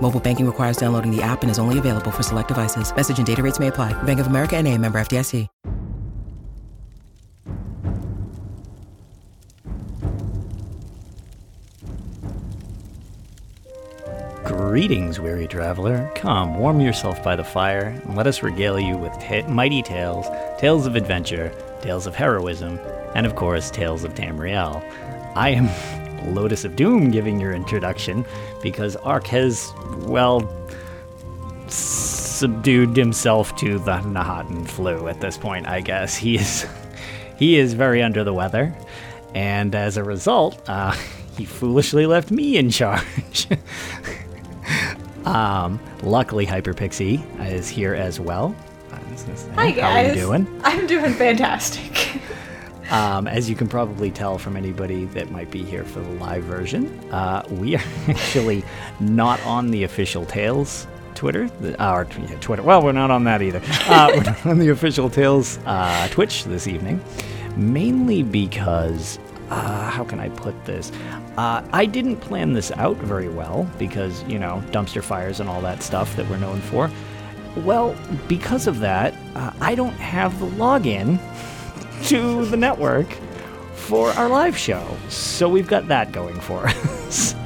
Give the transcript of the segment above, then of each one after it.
Mobile banking requires downloading the app and is only available for select devices. Message and data rates may apply. Bank of America and a member FDIC. Greetings, weary traveler. Come, warm yourself by the fire, and let us regale you with ta- mighty tales, tales of adventure, tales of heroism, and of course, tales of Tamriel. I am Lotus of Doom giving your introduction because Ark has, well, subdued himself to the Knahaten flu at this point, I guess. He is he is very under the weather, and as a result, uh, he foolishly left me in charge. um, luckily, Hyperpixie is here as well. Hi guys. How are you doing? I'm doing fantastic. Um, as you can probably tell from anybody that might be here for the live version, uh, we are actually not on the official Tales Twitter. The, uh, or yeah, Twitter. Well, we're not on that either. Uh, we're not on the official Tales uh, Twitch this evening, mainly because. Uh, how can I put this? Uh, I didn't plan this out very well because, you know, dumpster fires and all that stuff that we're known for. Well, because of that, uh, I don't have the login to the network for our live show. So we've got that going for us.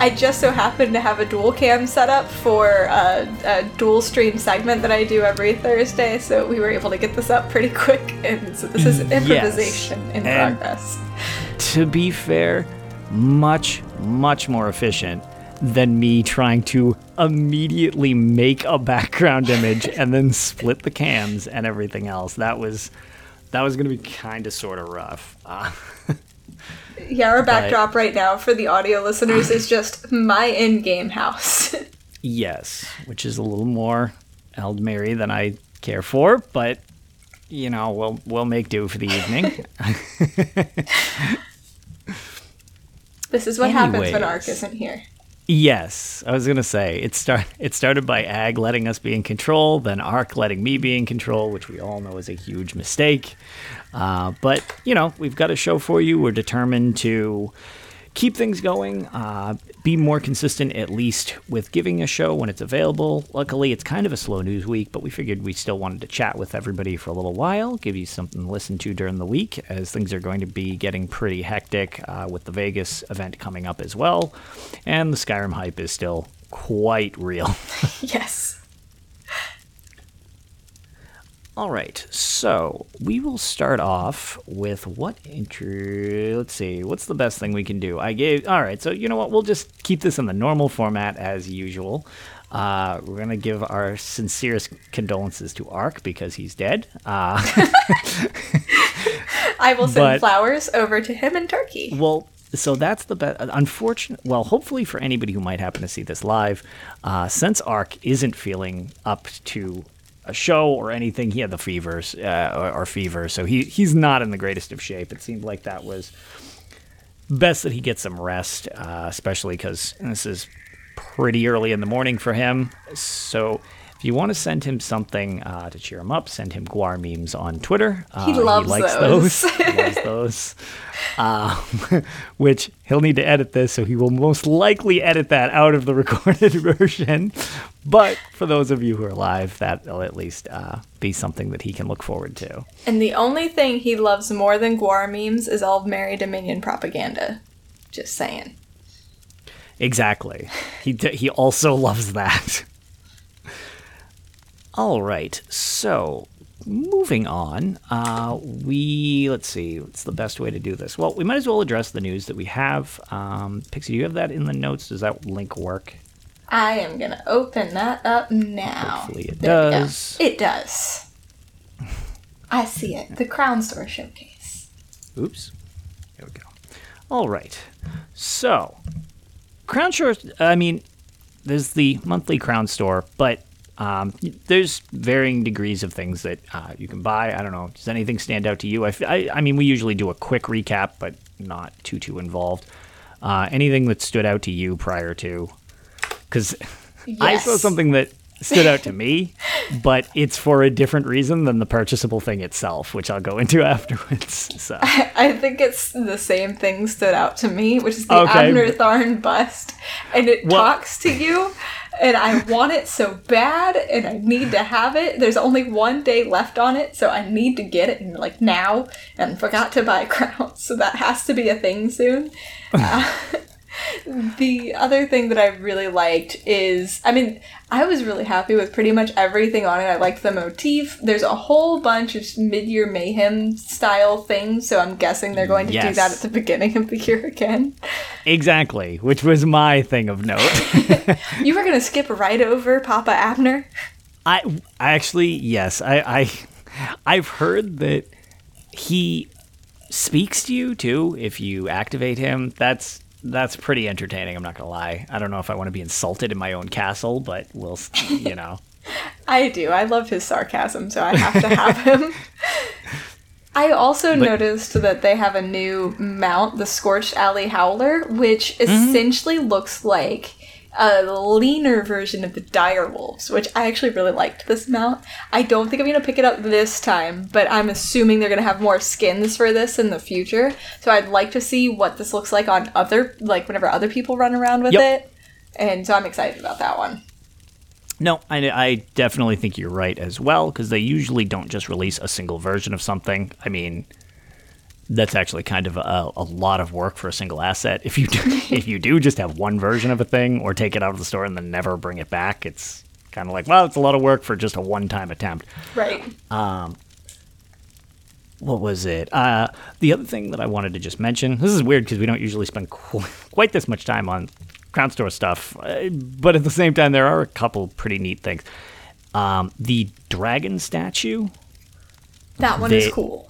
I just so happen to have a dual cam set up for a, a, dual stream segment that I do every Thursday, so we were able to get this up pretty quick. And so this is improvisation Yes. in And- progress. to be fair, much, much more efficient than me trying to immediately make a background image and then split the cams and everything else. That was that was going to be kind of sort of rough. Uh, Yeah, our backdrop right now for the audio listeners is just my in-game house. yes, which is a little more Aldmeri than I care for, but you know, we'll we'll make do for the evening. this is what happens when Ark isn't here. Yes, I was gonna say it start. It started by Ag letting us be in control, then Ark letting me be in control, which we all know is a huge mistake. Uh, but you know, we've got a show for you. We're determined to keep things going, uh, be more consistent at least with giving a show when it's available. Luckily, it's kind of a slow news week, but we figured we still wanted to chat with everybody for a little while, give you something to listen to during the week, as things are going to be getting pretty hectic uh, with the Vegas event coming up as well, and the Skyrim hype is still quite real. Yes. All right, so we will start off with what intro. Let's see, what's the best thing we can do? I gave. All right, so you know what? We'll just keep this in the normal format as usual. Uh, we're gonna give our sincerest condolences to Ark because he's dead. Uh, I will send But- flowers over to him in Turkey. Well, so that's the best. Unfortunate. Well, hopefully for anybody who might happen to see this live, uh, since Ark isn't feeling up to a show or anything, he had the fevers uh, or, or fever, so he he's not in the greatest of shape. It seemed like that was best that he gets some rest, uh, especially because this is pretty early in the morning for him. So. If you want to send him something uh, to cheer him up, send him Guar memes on Twitter. Uh, He loves likes those. those. he loves those. Um, which he'll need to edit this, so he will most likely edit that out of the recorded version. But for those of you who are live, that'll at least uh, be something that he can look forward to. And the only thing he loves more than Guar memes is Aldmeri Dominion propaganda. Just saying. Exactly. He d- he also loves that. All right. So moving on, uh, we let's see, what's the best way to do this? Well, we might as well address the news that we have. Um, Pixie, do you have that in the notes? Does that link work? I am gonna open that up now. Hopefully it There does. It does. I see it. The Crown Store showcase. Oops. There we go. All right. So, Crown Store, I mean, there's the monthly Crown Store, but um, there's varying degrees of things that uh, you can buy. I don't know. Does anything stand out to you? I, I mean, we usually do a quick recap, but not too, too involved. Uh, anything that stood out to you prior to? Because I saw something that stood out to me, but it's for a different reason than the purchasable thing itself, which I'll go into afterwards. So. I think it's the same thing stood out to me, which is the Okay. Abner Tharn bust, and it Well- talks to you, and I want it so bad, and I need to have it. There's only one day left on it, so I need to get it, and like now, and forgot to buy crowns, so that has to be a thing soon. Uh, the other thing that I really liked is, I mean, I was really happy with pretty much everything on it. I liked the motif. There's a whole bunch of mid-year mayhem style things, so I'm guessing they're going to do that at the beginning of the year again. Exactly, which was my thing of note. You were gonna skip right over Papa Abner. I, I actually, yes, I, I, I've heard that he speaks to you too if you activate him. That's that's pretty entertaining. I'm not gonna lie. I don't know if I want to be insulted in my own castle, but we'll, you know. I do. I love his sarcasm, so I have to have him. I also noticed that they have a new mount, the Scorched Alley Howler, which mm-hmm. essentially looks like a leaner version of the Dire Wolves, which I actually really liked this mount. I don't think I'm going to pick it up this time, but I'm assuming they're going to have more skins for this in the future. So I'd like to see what this looks like on other, like whenever other people run around with Yep. it. And so I'm excited about that one. No, I, I definitely think you're right as well because they usually don't just release a single version of something. I mean, that's actually kind of a, a lot of work for a single asset. If you do, if you do just have one version of a thing or take it out of the store and then never bring it back, it's kind of like well, it's a lot of work for just a one-time attempt. Right. Um, What was it? Uh, the other thing that I wanted to just mention. This is weird because we don't usually spend qu- quite this much time on Crown Store stuff, uh, but at the same time, there are a couple pretty neat things. Um, the dragon statue. That one is cool.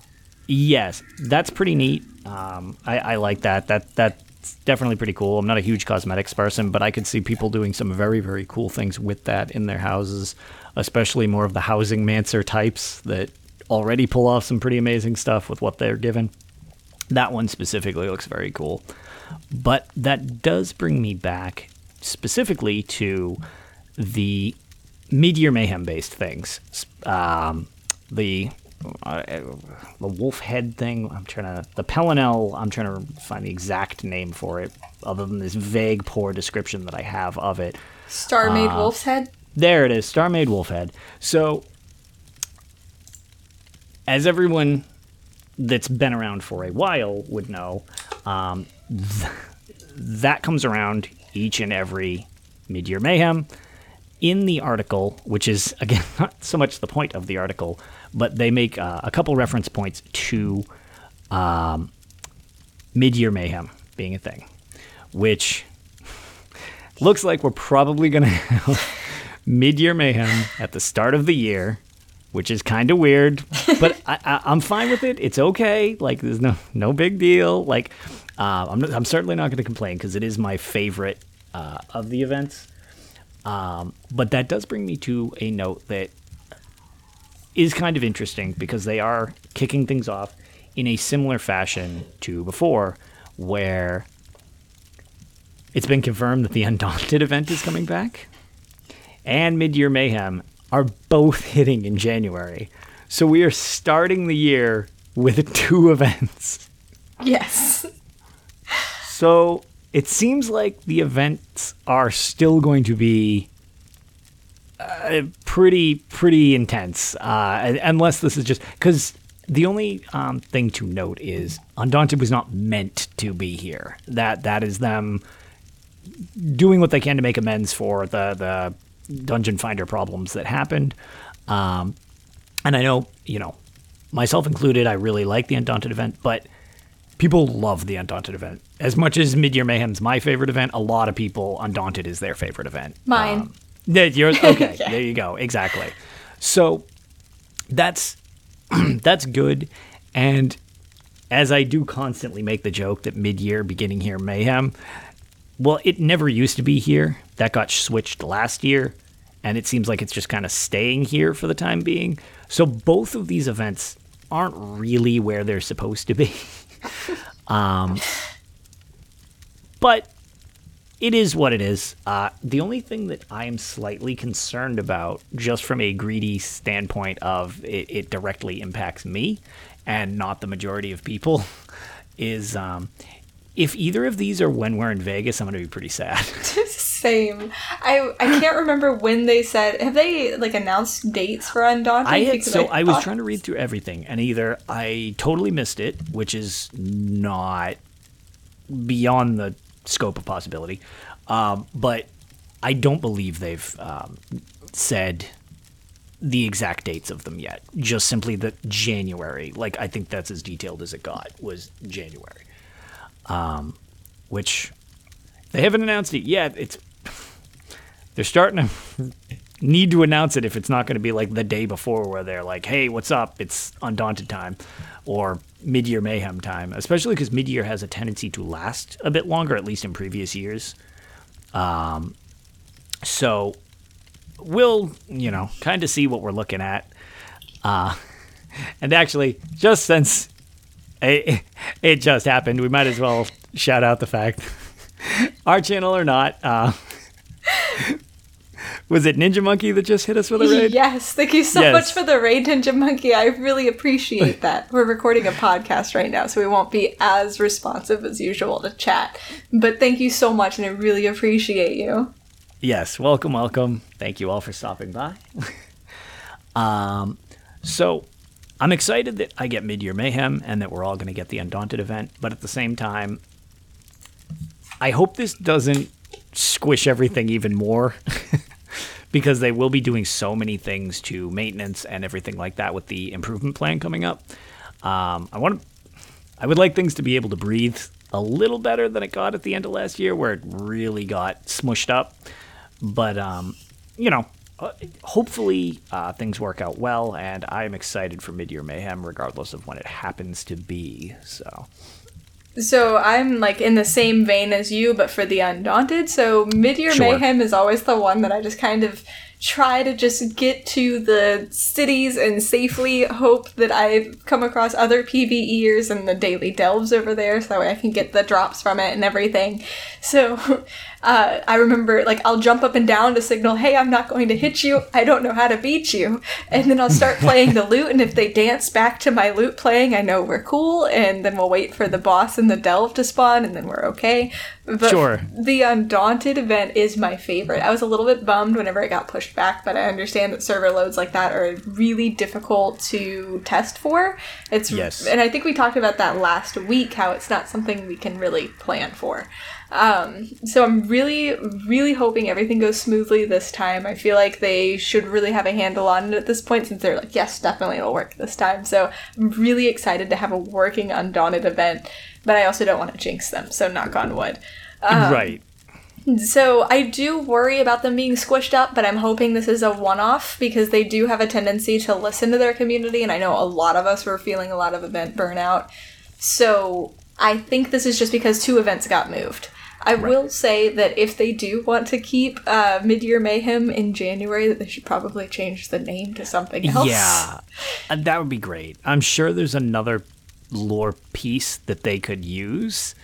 Yes, that's pretty neat. Um, I, I like that. That that's definitely pretty cool. I'm not a huge cosmetics person, but I could see people doing some very very cool things with that in their houses, especially more of the housing mancer types that already pull off some pretty amazing stuff with what they're given. That one specifically looks very cool. But that does bring me back specifically to the Midyear Mayhem based things. Um, the uh, the wolf head thing. I'm trying to the Pelinal. I'm trying to find the exact name for it, other than this vague, poor description that I have of it. Star Made Wolf's Head. There it is, Star Made Wolf Head. So, as everyone that's been around for a while would know, um, th- that comes around each and every mid-year mayhem. In the article, which is again not so much the point of the article, but they make uh, a couple reference points to um, mid-year mayhem being a thing, which looks like we're probably going to have mid-year mayhem at the start of the year which is kind of weird but I, I, i'm fine with it. It's okay. Like there's no no big deal. Like uh, I'm, I'm certainly not going to complain because it is my favorite uh, of the events. Um, but that does bring me to a note that is kind of interesting because they are kicking things off in a similar fashion to before where it's been confirmed that the Undaunted event is coming back, and Mid-Year Mayhem are both hitting in January. So we are starting the year with two events. Yes. So it seems like the events are still going to be uh, pretty pretty intense, uh, unless this is just because the only um, thing to note is Undaunted was not meant to be here. That that is them doing what they can to make amends for the the dungeon finder problems that happened. Um, and I know, you know, myself included, I really like the Undaunted event, but people love the Undaunted event. As much as Midyear Mayhem's my favorite event, a lot of people, Undaunted is their favorite event. Mine. Um, yours? Okay, yeah. there you go. Exactly. So that's that's good. And as I do constantly make the joke that mid-year, beginning here, mayhem. Well, it never used to be here. That got switched last year, and it seems like it's just kind of staying here for the time being. So both of these events aren't really where they're supposed to be. um, but it is what it is. Uh, the only thing that I am slightly concerned about, just from a greedy standpoint of it, it directly impacts me and not the majority of people, is um, if either of these are when we're in Vegas, I'm going to be pretty sad. Same. I I can't remember when they said. Have they like announced dates for Undaunted? I had, so I, I was trying to read through everything, and either I totally missed it, which is not beyond the scope of possibility, um, but I don't believe they've um, said the exact dates of them yet. Just simply that January. Like I think that's as detailed as it got was January. Um, which they haven't announced it yet. It's they're starting to need to announce it if it's not going to be like the day before where they're like, "Hey, what's up? It's undaunted time." Or mid-year mayhem time, especially because mid-year has a tendency to last a bit longer, at least in previous years. Um, so we'll, you know, kind of see what we're looking at. Uh, and actually, just since it, it just happened, we might as well shout out the fact our channel or not. Uh, was it Ninja Monkey that just hit us with a raid? Yes. Thank you so yes. much for the raid, Ninja Monkey. I really appreciate that. We're recording a podcast right now, so we won't be as responsive as usual to chat. But thank you so much, and I really appreciate you. Yes. Welcome, welcome. Thank you all for stopping by. um, so I'm excited that I get Midyear Mayhem and that we're all going to get the Undaunted event, but at the same time, I hope this doesn't squish everything even more because they will be doing so many things to maintenance and everything like that with the improvement plan coming up. Um, I want to, I would like things to be able to breathe a little better than it got at the end of last year, where it really got smushed up. But um, you know, uh, hopefully uh, things work out well, and I'm excited for Midyear Mayhem, regardless of when it happens to be. So. So I'm like in the same vein as you, but for the Undaunted. So Midyear sure. Mayhem is always the one that I just kind of try to just get to the cities and safely hope that I come across other PVEers and the daily delves over there so that way I can get the drops from it and everything. So uh, I remember like I'll jump up and down to signal, hey, I'm not going to hit you. I don't know how to beat you. And then I'll start playing the loot, and if they dance back to my loot playing, I know we're cool. And then we'll wait for the boss and the delve to spawn, and then we're okay. But sure. the Undaunted event is my favorite. I was a little bit bummed whenever it got pushed back, but I understand that server loads like that are really difficult to test for. It's yes. and I think we talked about that last week how it's not something we can really plan for. Um, so I'm really, really hoping everything goes smoothly this time. I feel like they should really have a handle on it at this point since they're like, yes, definitely it'll work this time. So I'm really excited to have a working Undaunted event, but I also don't want to jinx them, so knock on wood. Um, right. So I do worry about them being squished up, but I'm hoping this is a one-off because they do have a tendency to listen to their community, and I know a lot of us were feeling a lot of event burnout. So I think this is just because two events got moved. I right. will say that if they do want to keep uh, Midyear Mayhem in January, that they should probably change the name to something else. Yeah, uh, that would be great. I'm sure there's another lore piece that they could use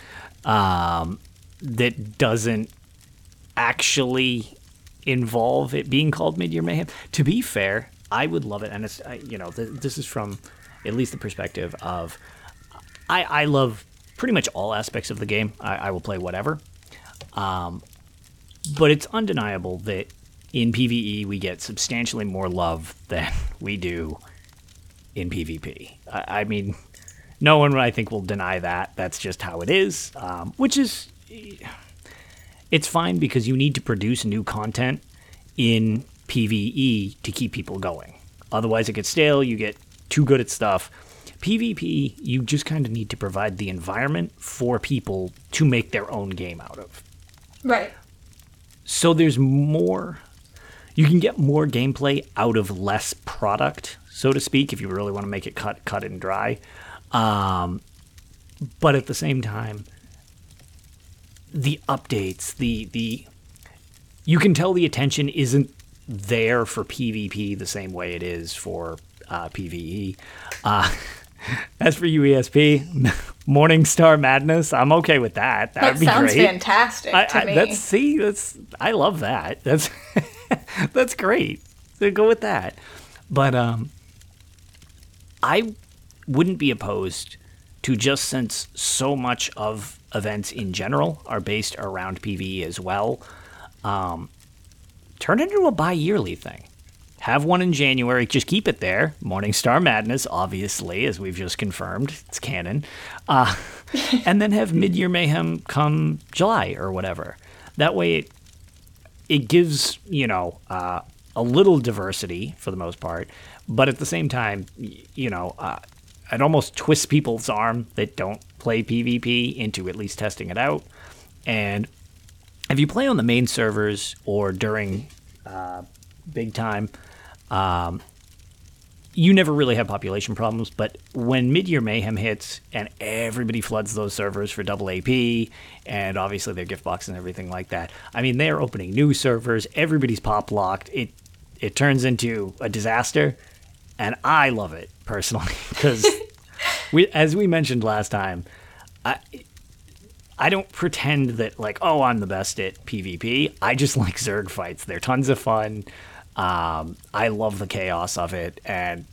um, that doesn't actually involve it being called Midyear Mayhem. To be fair, I would love it, and it's you know th- this is from at least the perspective of I I love pretty much all aspects of the game. I, I will play whatever. Um, but it's undeniable that in PVE we get substantially more love than we do in PvP. I, I mean, no one I think will deny that. That's just how it is, um, which is it's fine because you need to produce new content in PVE to keep people going. Otherwise, it gets stale. You get too good at stuff. PvP, you just kind of need to provide the environment for people to make their own game out of. Right. So there's more. You can get more gameplay out of less product, so to speak, if you really want to make it cut, cut and dry. Um, but at the same time, the updates, the the you can tell the attention isn't there for PvP the same way it is for uh, PVE. Uh, as for UESP, Morningstar Madness, I'm okay with that. That, That would be sounds great. fantastic I, to I, me. That's see, that's I love that. That's that's great. So go with that. But um, I wouldn't be opposed to just since so much of events in general are based around PVE as well. Um, turn it into a bi-yearly thing. Have one in January. Just keep it there. Morningstar Madness, obviously, as we've just confirmed, it's canon. Uh, and then have Mid-Year Mayhem come July or whatever. That way, it it gives you know uh, a little diversity for the most part, but at the same time, you know, uh, it almost twists people's arm that don't play PvP into at least testing it out. And if you play on the main servers or during uh, big time, um, you never really have population problems. But when mid-year mayhem hits and everybody floods those servers for double AP, and obviously their gift box and everything like that, I mean they're opening new servers. Everybody's pop locked. It it turns into a disaster, and I love it personally because we, as we mentioned last time, I. I don't pretend that like, oh, I'm the best at PvP. I just like Zerg fights. They're tons of fun. Um, I love the chaos of it, and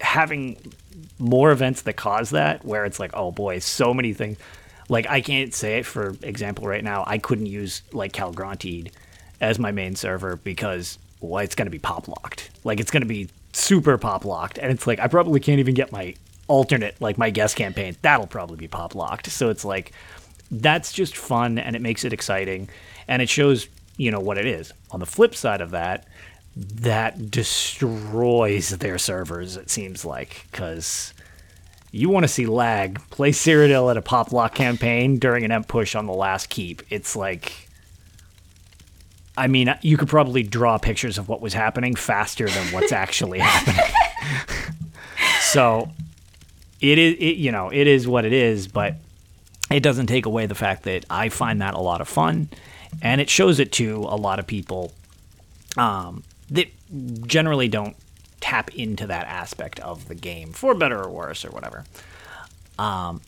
having more events that cause that, where it's like, oh boy, so many things. Like I can't say it for example right now. I couldn't use like Calgrantide as my main server because well, it's gonna be pop locked. Like it's gonna be super pop locked, and it's like I probably can't even get my alternate like my guest campaign. That'll probably be pop locked. So it's like that's just fun and it makes it exciting and it shows you know what it is on the flip side of that that destroys their servers it seems like because you want to see lag play Cyrodiil at a pop lock campaign during an emp push on the last keep it's like i mean you could probably draw pictures of what was happening faster than what's actually happening so it is it, you know it is what it is but it doesn't take away the fact that I find that a lot of fun, and it shows it to a lot of people um, that generally don't tap into that aspect of the game, for better or worse, or whatever. Um,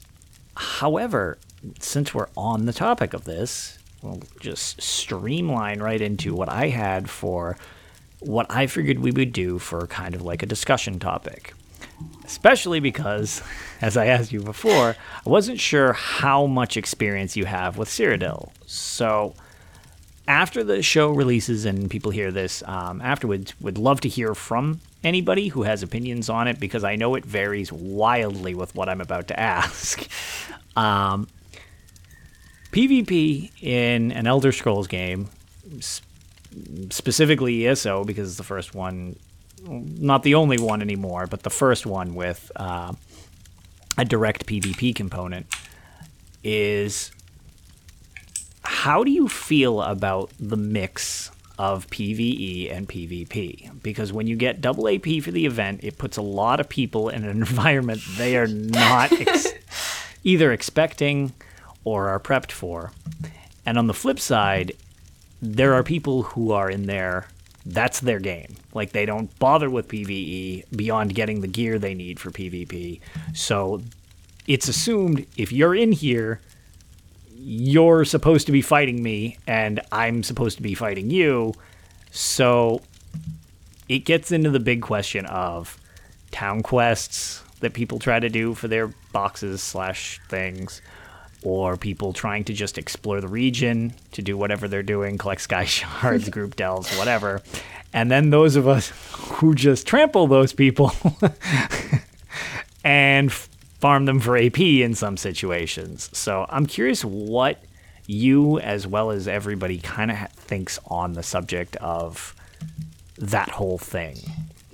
however, since we're on the topic of this, we'll just streamline right into what I had for what I figured we would do for kind of like a discussion topic especially because, as I asked you before, I wasn't sure how much experience you have with Cyrodiil. So, after the show releases and people hear this um, afterwards, would love to hear from anybody who has opinions on it because I know it varies wildly with what I'm about to ask. Um, PvP in an Elder Scrolls game, specifically ESO, because it's the first one not the only one anymore, but the first one with uh, a direct PvP component is how do you feel about the mix of PvE and PvP? Because when you get double AP for the event, it puts a lot of people in an environment they are not ex- either expecting or are prepped for. And on the flip side, there are people who are in there that's their game. Like they don't bother with PvE beyond getting the gear they need for PvP. So it's assumed if you're in here, you're supposed to be fighting me and I'm supposed to be fighting you. So it gets into the big question of town quests that people try to do for their boxes slash things or people trying to just explore the region to do whatever they're doing, collect sky shards, group delves, whatever. And then those of us who just trample those people and farm them for AP in some situations. So I'm curious what you, as well as everybody, kind of thinks on the subject of that whole thing.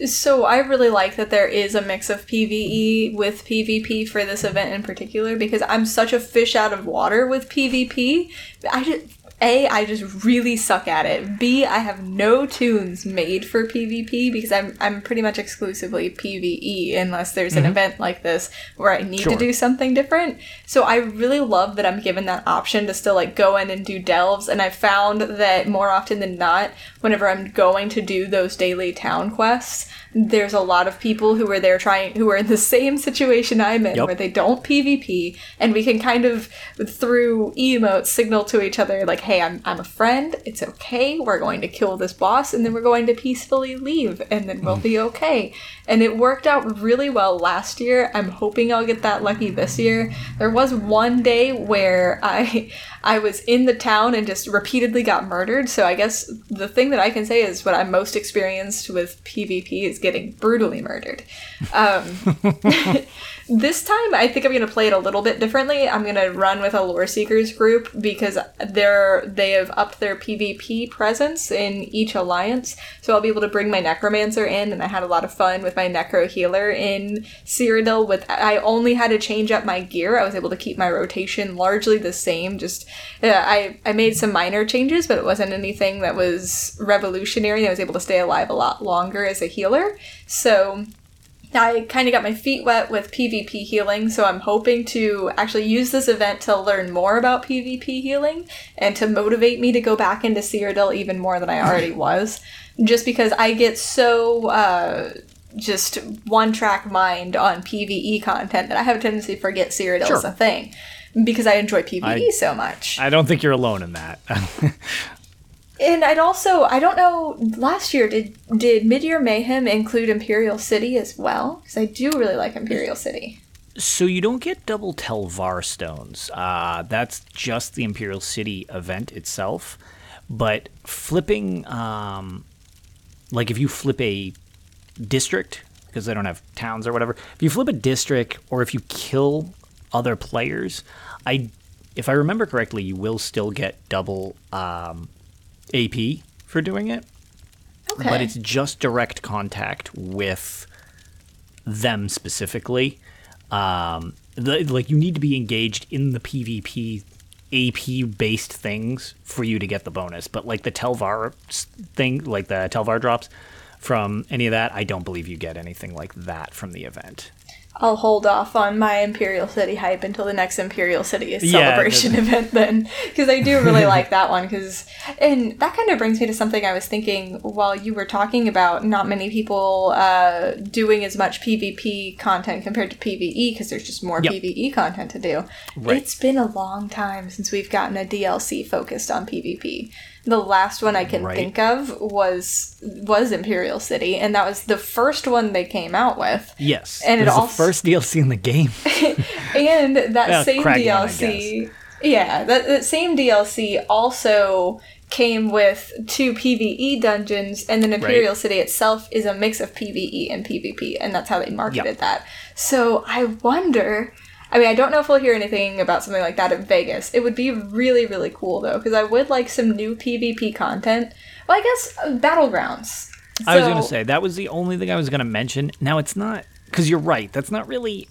So I really like that there is a mix of PvE with PvP for this event in particular because I'm such a fish out of water with PvP. I just, a, I just really suck at it. B, I have no tunes made for PvP because I'm I'm pretty much exclusively PvE unless there's an mm-hmm. event like this where I need sure. to do something different. So I really love that I'm given that option to still like go in and do delves and I found that more often than not whenever I'm going to do those daily town quests, there's a lot of people who are there trying who are in the same situation I'm in yep. where they don't PvP and we can kind of through emotes signal to each other like hey I'm I'm a friend. It's okay. We're going to kill this boss and then we're going to peacefully leave and then we'll mm. be okay. And it worked out really well last year. I'm hoping I'll get that lucky this year. There was one day where I I was in the town and just repeatedly got murdered. So I guess the thing that I can say is what I'm most experienced with PvP is getting brutally murdered. Um, this time, I think I'm going to play it a little bit differently. I'm going to run with a lore seekers group because they're they have upped their PvP presence in each alliance. So I'll be able to bring my necromancer in, and I had a lot of fun with my necro healer in Cyrodiil. With I only had to change up my gear. I was able to keep my rotation largely the same. Just uh, I I made some minor changes, but it wasn't anything that was revolutionary. I was able to stay alive a lot longer as a healer. So I kind of got my feet wet with PvP healing, so I'm hoping to actually use this event to learn more about PvP healing and to motivate me to go back into Cyrodiil even more than I already was. Just because I get so uh, just one track mind on PvE content that I have a tendency to forget Cyrodiil sure. is a thing because I enjoy PvE I, so much. I don't think you're alone in that. And I'd also I don't know last year did did Midyear Mayhem include Imperial City as well? Because I do really like Imperial City. So you don't get double Telvar stones. Uh, that's just the Imperial City event itself. But flipping, um, like if you flip a district because they don't have towns or whatever, if you flip a district or if you kill other players, I, if I remember correctly, you will still get double um, AP for doing it. Okay. But it's just direct contact with them specifically. Um, the, like you need to be engaged in the PvP AP based things for you to get the bonus. But like the Telvar thing, like the Telvar drops from any of that, I don't believe you get anything like that from the event. I'll hold off on my Imperial City hype until the next Imperial City celebration yeah, event then because I do really like that one because and that kind of brings me to something I was thinking while you were talking about not many people uh, doing as much PvP content compared to PvE because there's just more yep. PvE content to do. Right. It's been a long time since we've gotten a DLC focused on PvP the last one I can right. think of was was Imperial City, and that was the first one they came out with. Yes, and it, it also first DLC in the game. and that well, same DLC, yeah, that, that same DLC also came with two PVE dungeons, and then Imperial right. City itself is a mix of PVE and PvP, and that's how they marketed yep. that. So I wonder I mean, I don't know if we'll hear anything about something like that in Vegas. It would be really, really cool though, because I would like some new PvP content. Well, I guess uh, battlegrounds. So, I was going to say that was the only thing I was going to mention. Now it's not because you're right. That's not really.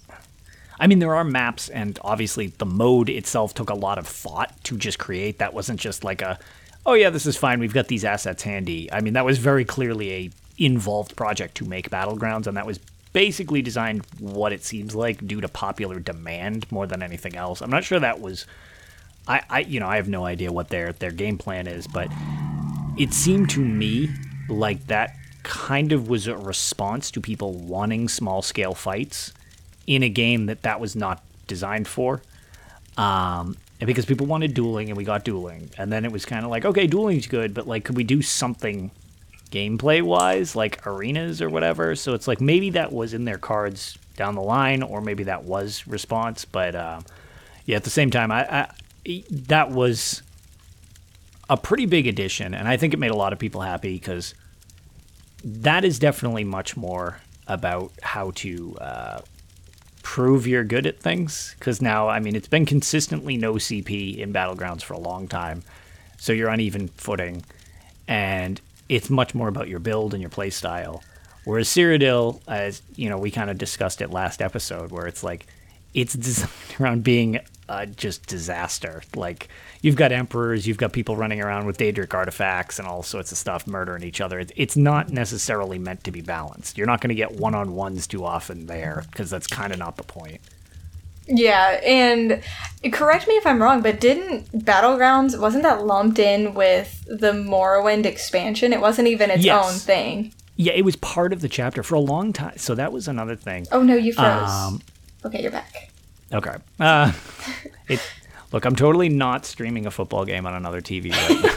I mean, there are maps, and obviously the mode itself took a lot of thought to just create. That wasn't just like a, oh yeah, this is fine. We've got these assets handy. I mean, that was very clearly a involved project to make battlegrounds, and that was basically designed what it seems like due to popular demand more than anything else. I'm not sure that was I, I you know, I have no idea what their their game plan is, but it seemed to me like that kind of was a response to people wanting small scale fights in a game that that was not designed for. Um, and because people wanted dueling and we got dueling, and then it was kind of like, okay, dueling's good, but like, could we do something gameplay wise, like arenas or whatever. So it's like maybe that was in their cards down the line, or maybe that was response. But uh, yeah, at the same time, I, I, that was a pretty big addition, and I think it made a lot of people happy because that is definitely much more about how to uh, prove you're good at things. Because now, I mean, it's been consistently no CP in battlegrounds for a long time, so you're on even footing. And it's much more about your build and your play style. Whereas Cyrodiil, as you know, we kind of discussed it last episode, where it's like it's designed around being uh, just disaster. Like you've got emperors, you've got people running around with Daedric artifacts and all sorts of stuff, murdering each other. It's not necessarily meant to be balanced. You're not going to get one on ones too often there because that's kind of not the point. Yeah, and correct me if I'm wrong, but didn't Battlegrounds wasn't that lumped in with the Morrowind expansion? It wasn't even its Yes. own thing. Yeah, it was part of the chapter for a long time. So that was another thing. Oh no, you froze. Um, okay, you're back. Okay. Uh, it, look, I'm totally not streaming a football game on another TV right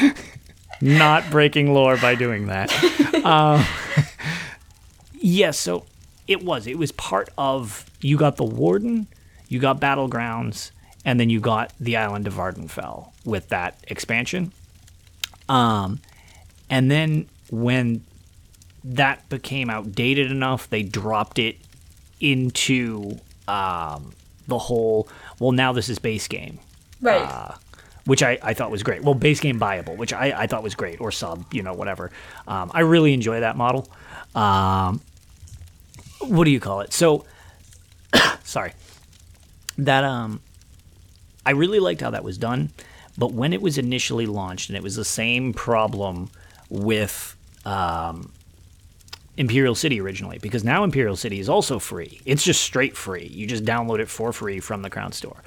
now. not breaking lore by doing that. Yes. yeah, so it was. It was part of. You got the Warden, you got Battlegrounds, and then you got the Island of Vvardenfell with that expansion. Um, and then when that became outdated enough, they dropped it into um, the whole. Well, now this is base game, Right. uh, which I, I thought was great. Well, base game buyable, which I, I thought was great, or sub, you know, whatever. Um, I really enjoy that model. Um, what do you call it? So, sorry, that um, I really liked how that was done, but when it was initially launched, and it was the same problem with um, Imperial City originally, because now Imperial City is also free. It's just straight free. You just download it for free from the Crown Store.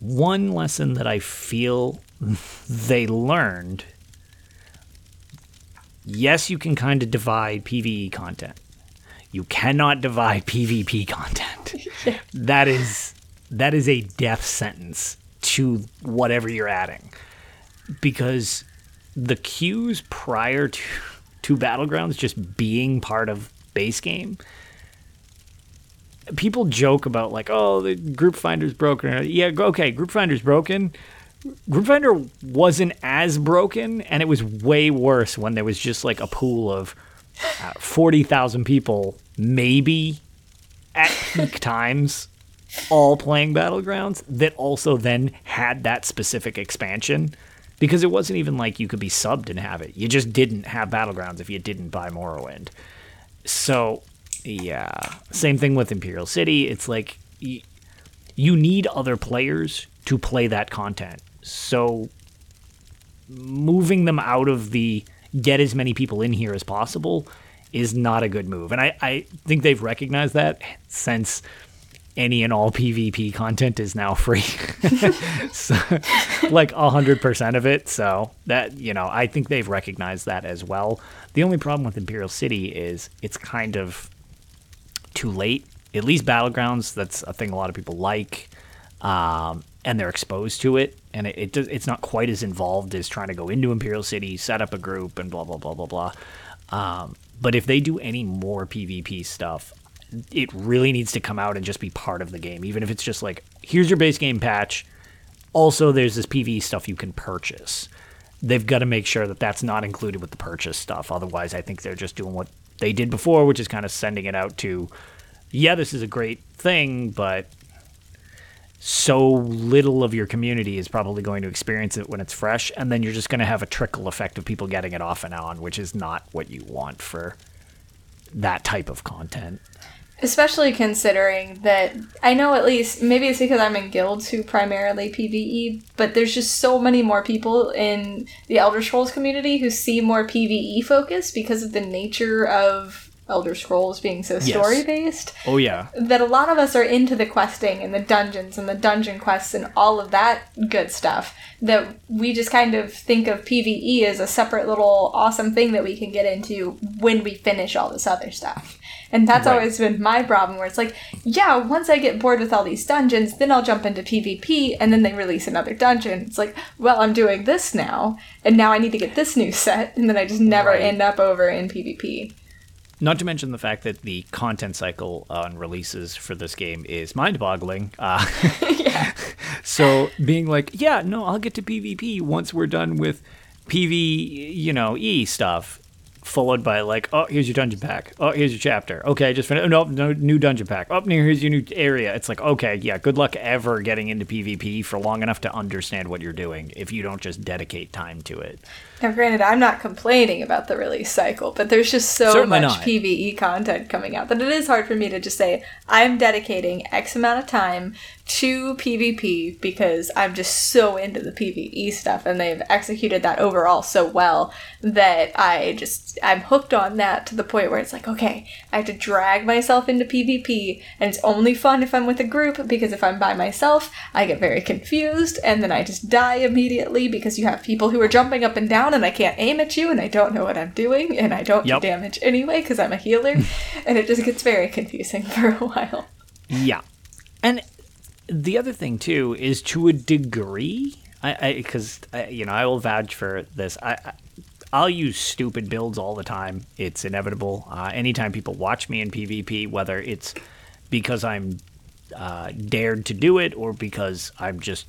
One lesson that I feel they learned yes, you can kind of divide PvE content. You cannot divide PvP content. That is that is a death sentence to whatever you're adding. Because the queues prior to to battlegrounds just being part of base game. People joke about like oh the group finder's broken. Yeah okay group finder's broken. Group finder wasn't as broken and it was way worse when there was just like a pool of uh, 40,000 people maybe at peak times all playing battlegrounds that also then had that specific expansion because it wasn't even like you could be subbed and have it. You just didn't have battlegrounds if you didn't buy morrowind. So yeah. Same thing with imperial city. It's like y- you need other players to play that content. So moving them out of the get as many people in here as possible is not a good move. And i, I think they've recognized that since any and all PvP content is now free. so, like 100% of it. So, that, you know, I think they've recognized that as well. The only problem with Imperial City is it's kind of too late. At least Battlegrounds, that's a thing a lot of people like. Um, and they're exposed to it, and it, it does, it's not quite as involved as trying to go into Imperial City, set up a group, and blah blah blah blah blah. Um, but if they do any more PvP stuff, it really needs to come out and just be part of the game, even if it's just like, here's your base game patch. Also, there's this PvE stuff you can purchase. They've got to make sure that that's not included with the purchase stuff. Otherwise, I think they're just doing what they did before, which is kind of sending it out to, yeah, this is a great thing, but so little of your community is probably going to experience it when it's fresh, and then you're just going to have a trickle effect of people getting it off and on, which is not what you want for that type of content. Especially considering that I know at least maybe it's because I'm in guilds who primarily PvE, but there's just so many more people in the Elder Scrolls community who see more PvE focus because of the nature of Elder Scrolls being so story based. Oh yeah, That a lot of us are into the questing and the dungeons and the dungeon quests and all of that good stuff. That we just kind of think of PvE as a separate little awesome thing that we can get into when we finish all this other stuff. And that's Right. always been my problem where it's like, yeah, once I get bored with all these dungeons, then I'll jump into PvP and then they release another dungeon. It's like, well, I'm doing this now, and now I need to get this new set, and then I just never Right. end up over in PvP. Not to mention the fact that the content cycle on releases for this game is mind-boggling. Uh, So being like, yeah, no, I'll get to PvP once we're done with PV, you know, E stuff. Followed by like, oh, here's your dungeon pack. Oh, here's your chapter. Okay, just finished. No, no, new dungeon pack. Up Oh, here's your new area. It's like, okay, yeah, good luck ever getting into PvP for long enough to understand what you're doing if you don't just dedicate time to it. Now, granted, I'm not complaining about the release cycle, but there's just so Certainly much not. PVE content coming out that it is hard for me to just say, I'm dedicating X amount of time to PvP because I'm just so into the PvE stuff and they've executed that overall so well that I just, I'm hooked on that to the point where it's like, okay, I have to drag myself into PvP and it's only fun if I'm with a group because if I'm by myself, I get very confused and then I just die immediately because you have people who are jumping up and down and I can't aim at you and I don't know what I'm doing and I don't yep. do damage anyway because I'm a healer and it just gets very confusing for a while. Yeah. And the other thing too is to a degree, I because you know I will vouch for this. I, I I'll use stupid builds all the time. It's inevitable. Uh, anytime people watch me in PvP, whether it's because I'm uh, dared to do it or because I'm just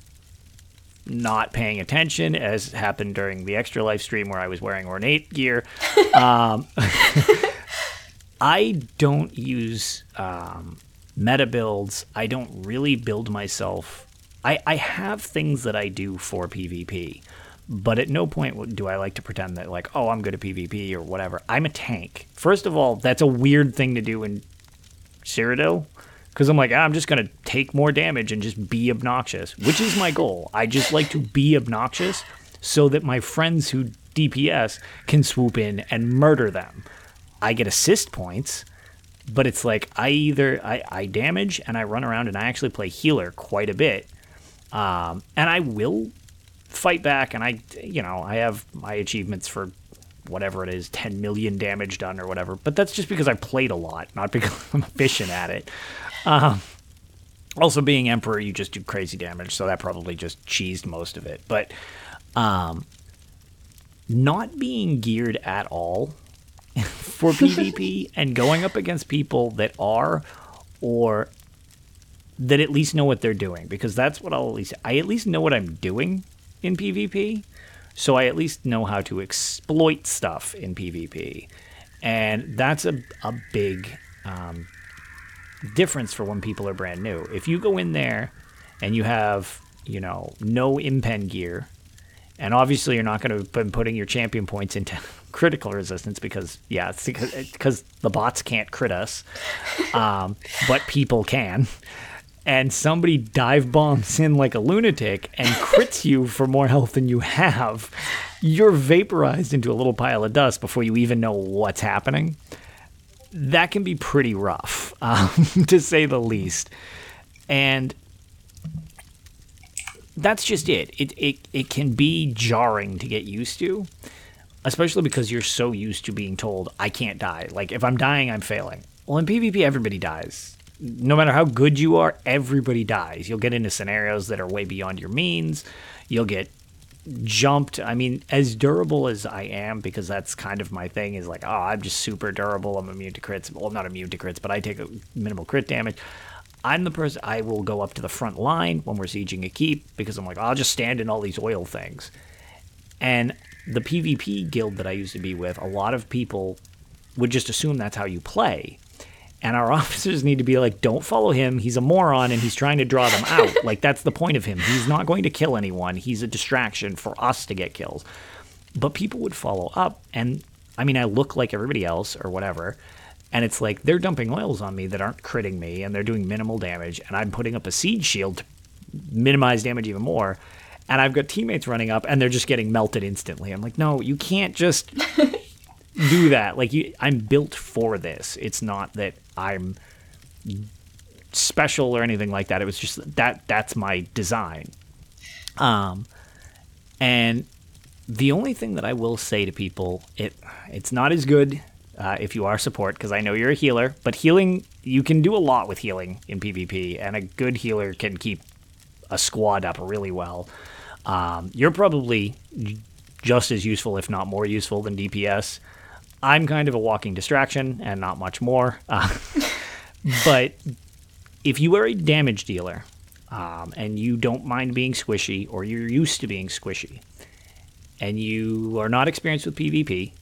not paying attention, as happened during the extra life stream where I was wearing ornate gear. Um, I don't use um, meta builds. I don't really build myself. I, I have things that I do for PvP, but at no point do I like to pretend that, like, oh, I'm good at PvP or whatever. I'm a tank. First of all, that's a weird thing to do in Cyrodiil because I'm like, ah, I'm just going to take more damage and just be obnoxious, which is my goal. I just like to be obnoxious so that my friends who DPS can swoop in and murder them. I get assist points, but it's like I either I, I damage and I run around and I actually play healer quite a bit, um, and I will fight back and I you know I have my achievements for whatever it is 10 million damage done or whatever but that's just because I played a lot not because I'm efficient at it um, also being emperor you just do crazy damage so that probably just cheesed most of it but um, not being geared at all for PvP and going up against people that are or that at least know what they're doing because that's what I'll at least I at least know what I'm doing in PvP. So I at least know how to exploit stuff in PvP. And that's a, a big um, difference for when people are brand new. If you go in there and you have, you know, no impen gear, and obviously you're not going to be putting your champion points into critical resistance because yeah, it's because, because the bots can't crit us, um, but people can. And somebody dive bombs in like a lunatic and crits you for more health than you have. You're vaporized into a little pile of dust before you even know what's happening. That can be pretty rough, um, to say the least. And that's just it. It, it. it can be jarring to get used to especially because you're so used to being told I can't die. Like if I'm dying, I'm failing. Well, in PvP, everybody dies. No matter how good you are, everybody dies. You'll get into scenarios that are way beyond your means. You'll get jumped. I mean, as durable as I am, because that's kind of my thing, is like, oh, I'm just super durable. I'm immune to crits. Well, I'm not immune to crits, but I take a minimal crit damage. I'm the person I will go up to the front line when we're sieging a keep because I'm like, I'll just stand in all these oil things. And the PvP guild that I used to be with, a lot of people would just assume that's how you play. And our officers need to be like, don't follow him. He's a moron and he's trying to draw them out. like, that's the point of him. He's not going to kill anyone. He's a distraction for us to get kills. But people would follow up. And I mean, I look like everybody else or whatever. And it's like they're dumping oils on me that aren't critting me and they're doing minimal damage. And I'm putting up a siege shield to minimize damage even more and I've got teammates running up and they're just getting melted instantly. I'm like, no, you can't just do that. Like, you, I'm built for this. It's not that I'm special or anything like that. It was just that that's my design. Um, and the only thing that I will say to people, it it's not as good uh, if you are support because I know you're a healer, but healing you can do a lot with healing in PvP, and a good healer can keep a squad up really well. Um, you're probably just as useful, if not more useful, than DPS. I'm kind of a walking distraction and not much more. Uh, but if you are a damage dealer um, and you don't mind being squishy, or you're used to being squishy, and you are not experienced with PvP,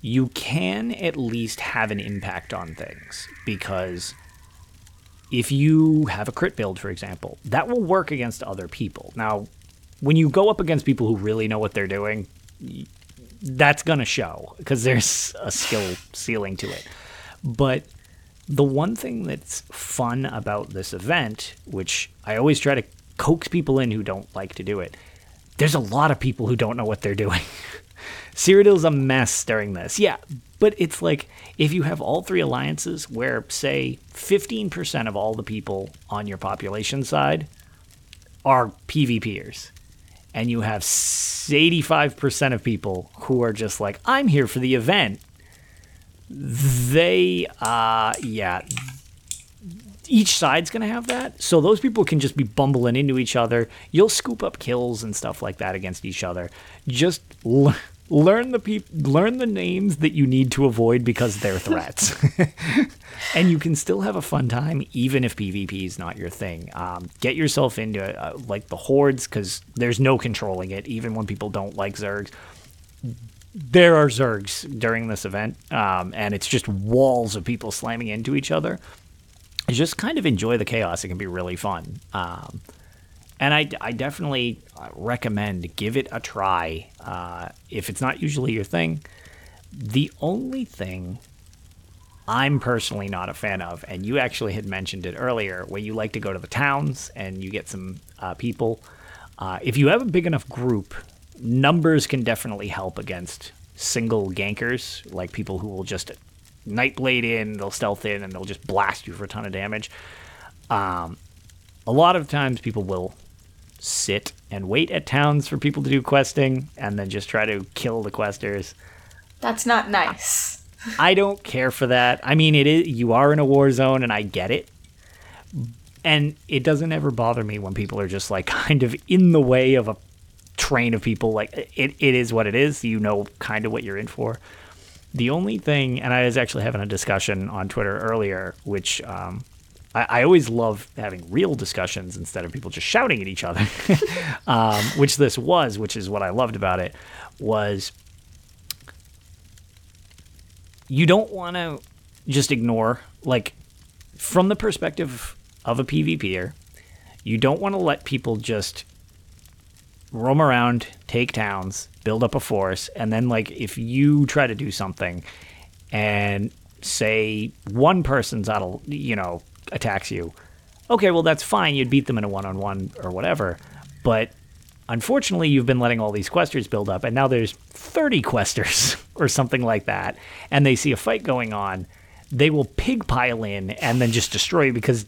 you can at least have an impact on things because if you have a crit build, for example, that will work against other people. Now, when you go up against people who really know what they're doing, that's going to show because there's a skill ceiling to it. But the one thing that's fun about this event, which I always try to coax people in who don't like to do it, there's a lot of people who don't know what they're doing. Cyrodiil's a mess during this. Yeah, but it's like if you have all three alliances where, say, 15% of all the people on your population side are PvPers, and you have 85% of people who are just like, I'm here for the event, they, uh, yeah, each side's going to have that. So those people can just be bumbling into each other. You'll scoop up kills and stuff like that against each other. Just l- learn the peop- learn the names that you need to avoid because they're threats. and you can still have a fun time even if PvP is not your thing. Um, get yourself into uh, like the hordes because there's no controlling it, even when people don't like Zergs. There are Zergs during this event, um, and it's just walls of people slamming into each other just kind of enjoy the chaos. It can be really fun. Um, and I, I definitely uh, recommend give it a try uh, if it's not usually your thing. The only thing I'm personally not a fan of, and you actually had mentioned it earlier, where you like to go to the towns and you get some uh, people. Uh, if you have a big enough group, numbers can definitely help against single gankers, like people who will just Nightblade in, they'll stealth in, and they'll just blast you for a ton of damage. Um, a lot of times people will sit and wait at towns for people to do questing and then just try to kill the questers. That's not nice. I don't care for that. I mean, it is you are in a war zone and I get it. And it doesn't ever bother me when people are just like kind of in the way of a train of people like it, it is what it is. You know kind of what you're in for. The only thing, and I was actually having a discussion on Twitter earlier, which um, I, I, always love having real discussions instead of people just shouting at each other, um, which this was, which is what I loved about it, was you don't want to just ignore, like, from the perspective of a PvPer, you don't want to let people just roam around, take towns, build up a force, and then like if you try to do something and say one person's out of you know attacks you, okay, well that's fine. You'd beat them in a one on one or whatever, but unfortunately you've been letting all these questers build up, and now there's 30 questers or something like that, and they see a fight going on. They will pig pile in and then just destroy you because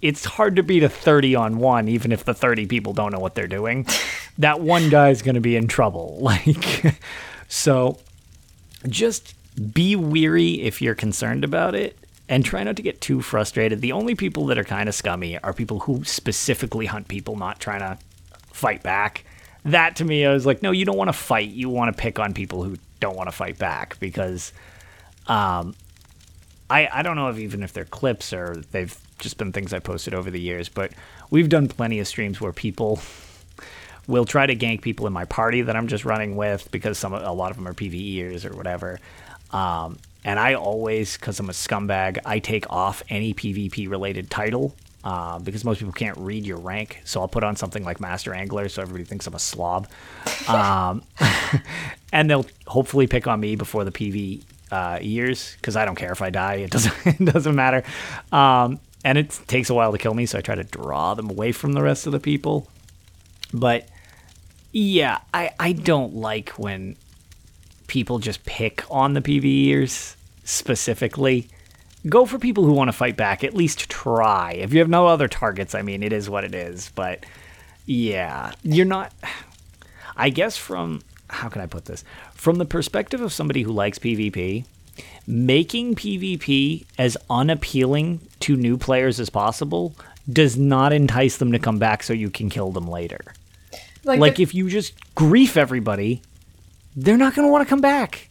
it's hard to beat a 30 on one, even if the 30 people don't know what they're doing. that one guy is going to be in trouble. Like, so just be weary if you're concerned about it and try not to get too frustrated. The only people that are kind of scummy are people who specifically hunt people not trying to fight back. That to me, I was like, no, you don't want to fight. You want to pick on people who don't want to fight back because um, I, I don't know if even if they're clips or they've just been things I posted over the years, but we've done plenty of streams where people will try to gank people in my party that I'm just running with because some a lot of them are PVEers or whatever. Um, and I always, because I'm a scumbag, I take off any PvP related title uh, because most people can't read your rank. So I'll put on something like Master Angler so everybody thinks I'm a slob. Um, and they'll hopefully pick on me before the PV uh, years because I don't care if I die. It doesn't it doesn't matter. Um, and it takes a while to kill me, so I try to draw them away from the rest of the people. But yeah, I I don't like when people just pick on the PVEers specifically. Go for people who want to fight back. At least try. If you have no other targets, I mean, it is what it is. But yeah, you're not. I guess from how can I put this? From the perspective of somebody who likes PvP, making PvP as unappealing to new players as possible does not entice them to come back so you can kill them later. Like, like the- if you just grief everybody, they're not going to want to come back.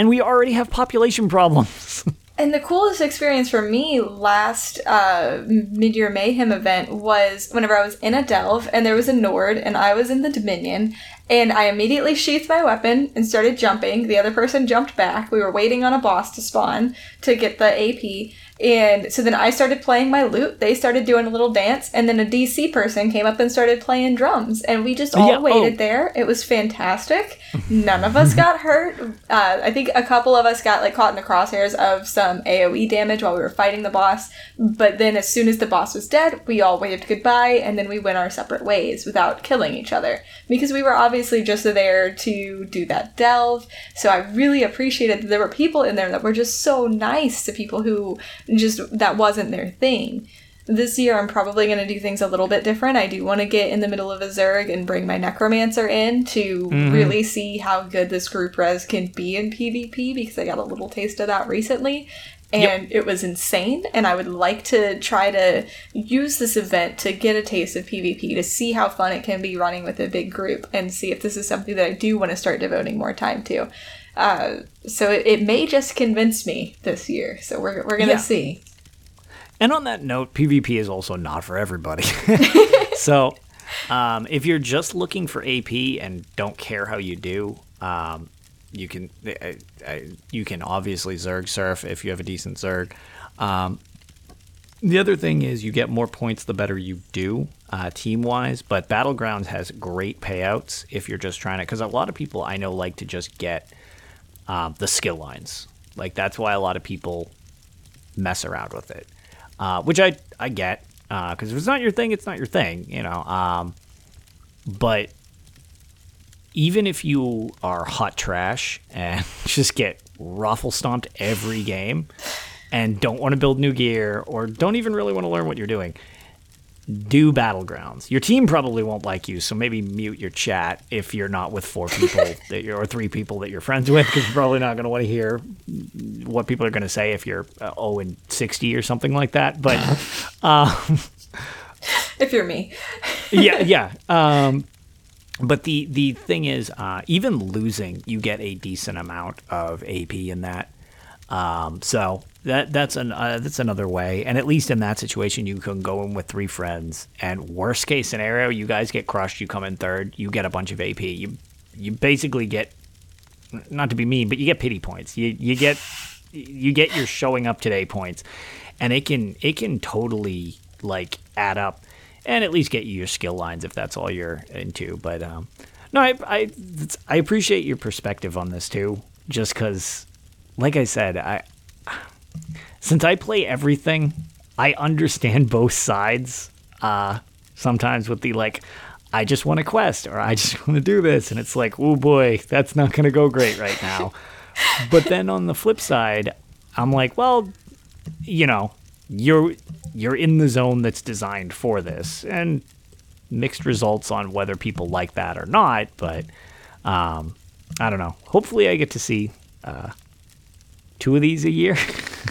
And we already have population problems. And the coolest experience for me last uh, Midyear Mayhem event was whenever I was in a delve and there was a Nord and I was in the Dominion And I immediately sheathed my weapon and started jumping. The other person jumped back. We were waiting on a boss to spawn to get the AP. And so then I started playing my lute. They started doing a little dance, and then a DC person came up and started playing drums, and we just all Yeah, waited oh. there. It was fantastic. None of us got hurt. Uh, I think a couple of us got like caught in the crosshairs of some AOE damage while we were fighting the boss. But then, as soon as the boss was dead, we all waved goodbye, and then we went our separate ways without killing each other because we were obviously just there to do that delve. So I really appreciated that there were people in there that were just so nice to people who just that wasn't their thing. This year, I'm probably going to do things a little bit different. I do want to get in the middle of a Zerg and bring my Necromancer in to mm-hmm. really see how good this group res can be in PvP because I got a little taste of that recently. And it was insane. And I would like to try to use this event to get a taste of PvP to see how fun it can be running with a big group and see if this is something that I do want to start devoting more time to. Uh, so it, it may just convince me this year. So we're, we're going to Yeah. see. And on that note, PvP is also not for everybody. so, um, if you're just looking for AP and don't care how you do, um, you can uh, uh, you can obviously Zerg surf if you have a decent Zerg. Um, the other thing is you get more points the better you do uh, team wise, but Battlegrounds has great payouts if you're just trying to. Because a lot of people I know like to just get um, the skill lines. Like that's why a lot of people mess around with it, uh, which I I get because if it's not your thing, it's not your thing, you know. Um, but even if you are hot trash and just get ruffle stomped every game and don't want to build new gear or don't even really want to learn what you're doing, do battlegrounds. Your team probably won't like you, so maybe mute your chat if you're not with four people that you're, or three people that you're friends with, because you're probably not going to want to hear what people are going to say if you're uh, 0 and 60 or something like that. But If you're me. yeah, yeah. Um, but the the thing is, uh, even losing, you get a decent amount of AP in that. Um, so that that's an uh, that's another way. And at least in that situation, you can go in with three friends. And worst case scenario, you guys get crushed. You come in third. You get a bunch of AP. You you basically get not to be mean, but you get pity points. You you get you get your showing up today points, and it can it can totally like add up, and at least get you your skill lines if that's all you're into. But um, no, I I, I appreciate your perspective on this too. Just because, like I said, I since I play everything, I understand both sides. Uh, sometimes with the like, I just want a quest or I just want to do this, and it's like, oh boy, that's not going to go great right now. but then on the flip side, I'm like, well, you know, you're you're in the zone that's designed for this, and mixed results on whether people like that or not. But um, I don't know. Hopefully, I get to see uh, two of these a year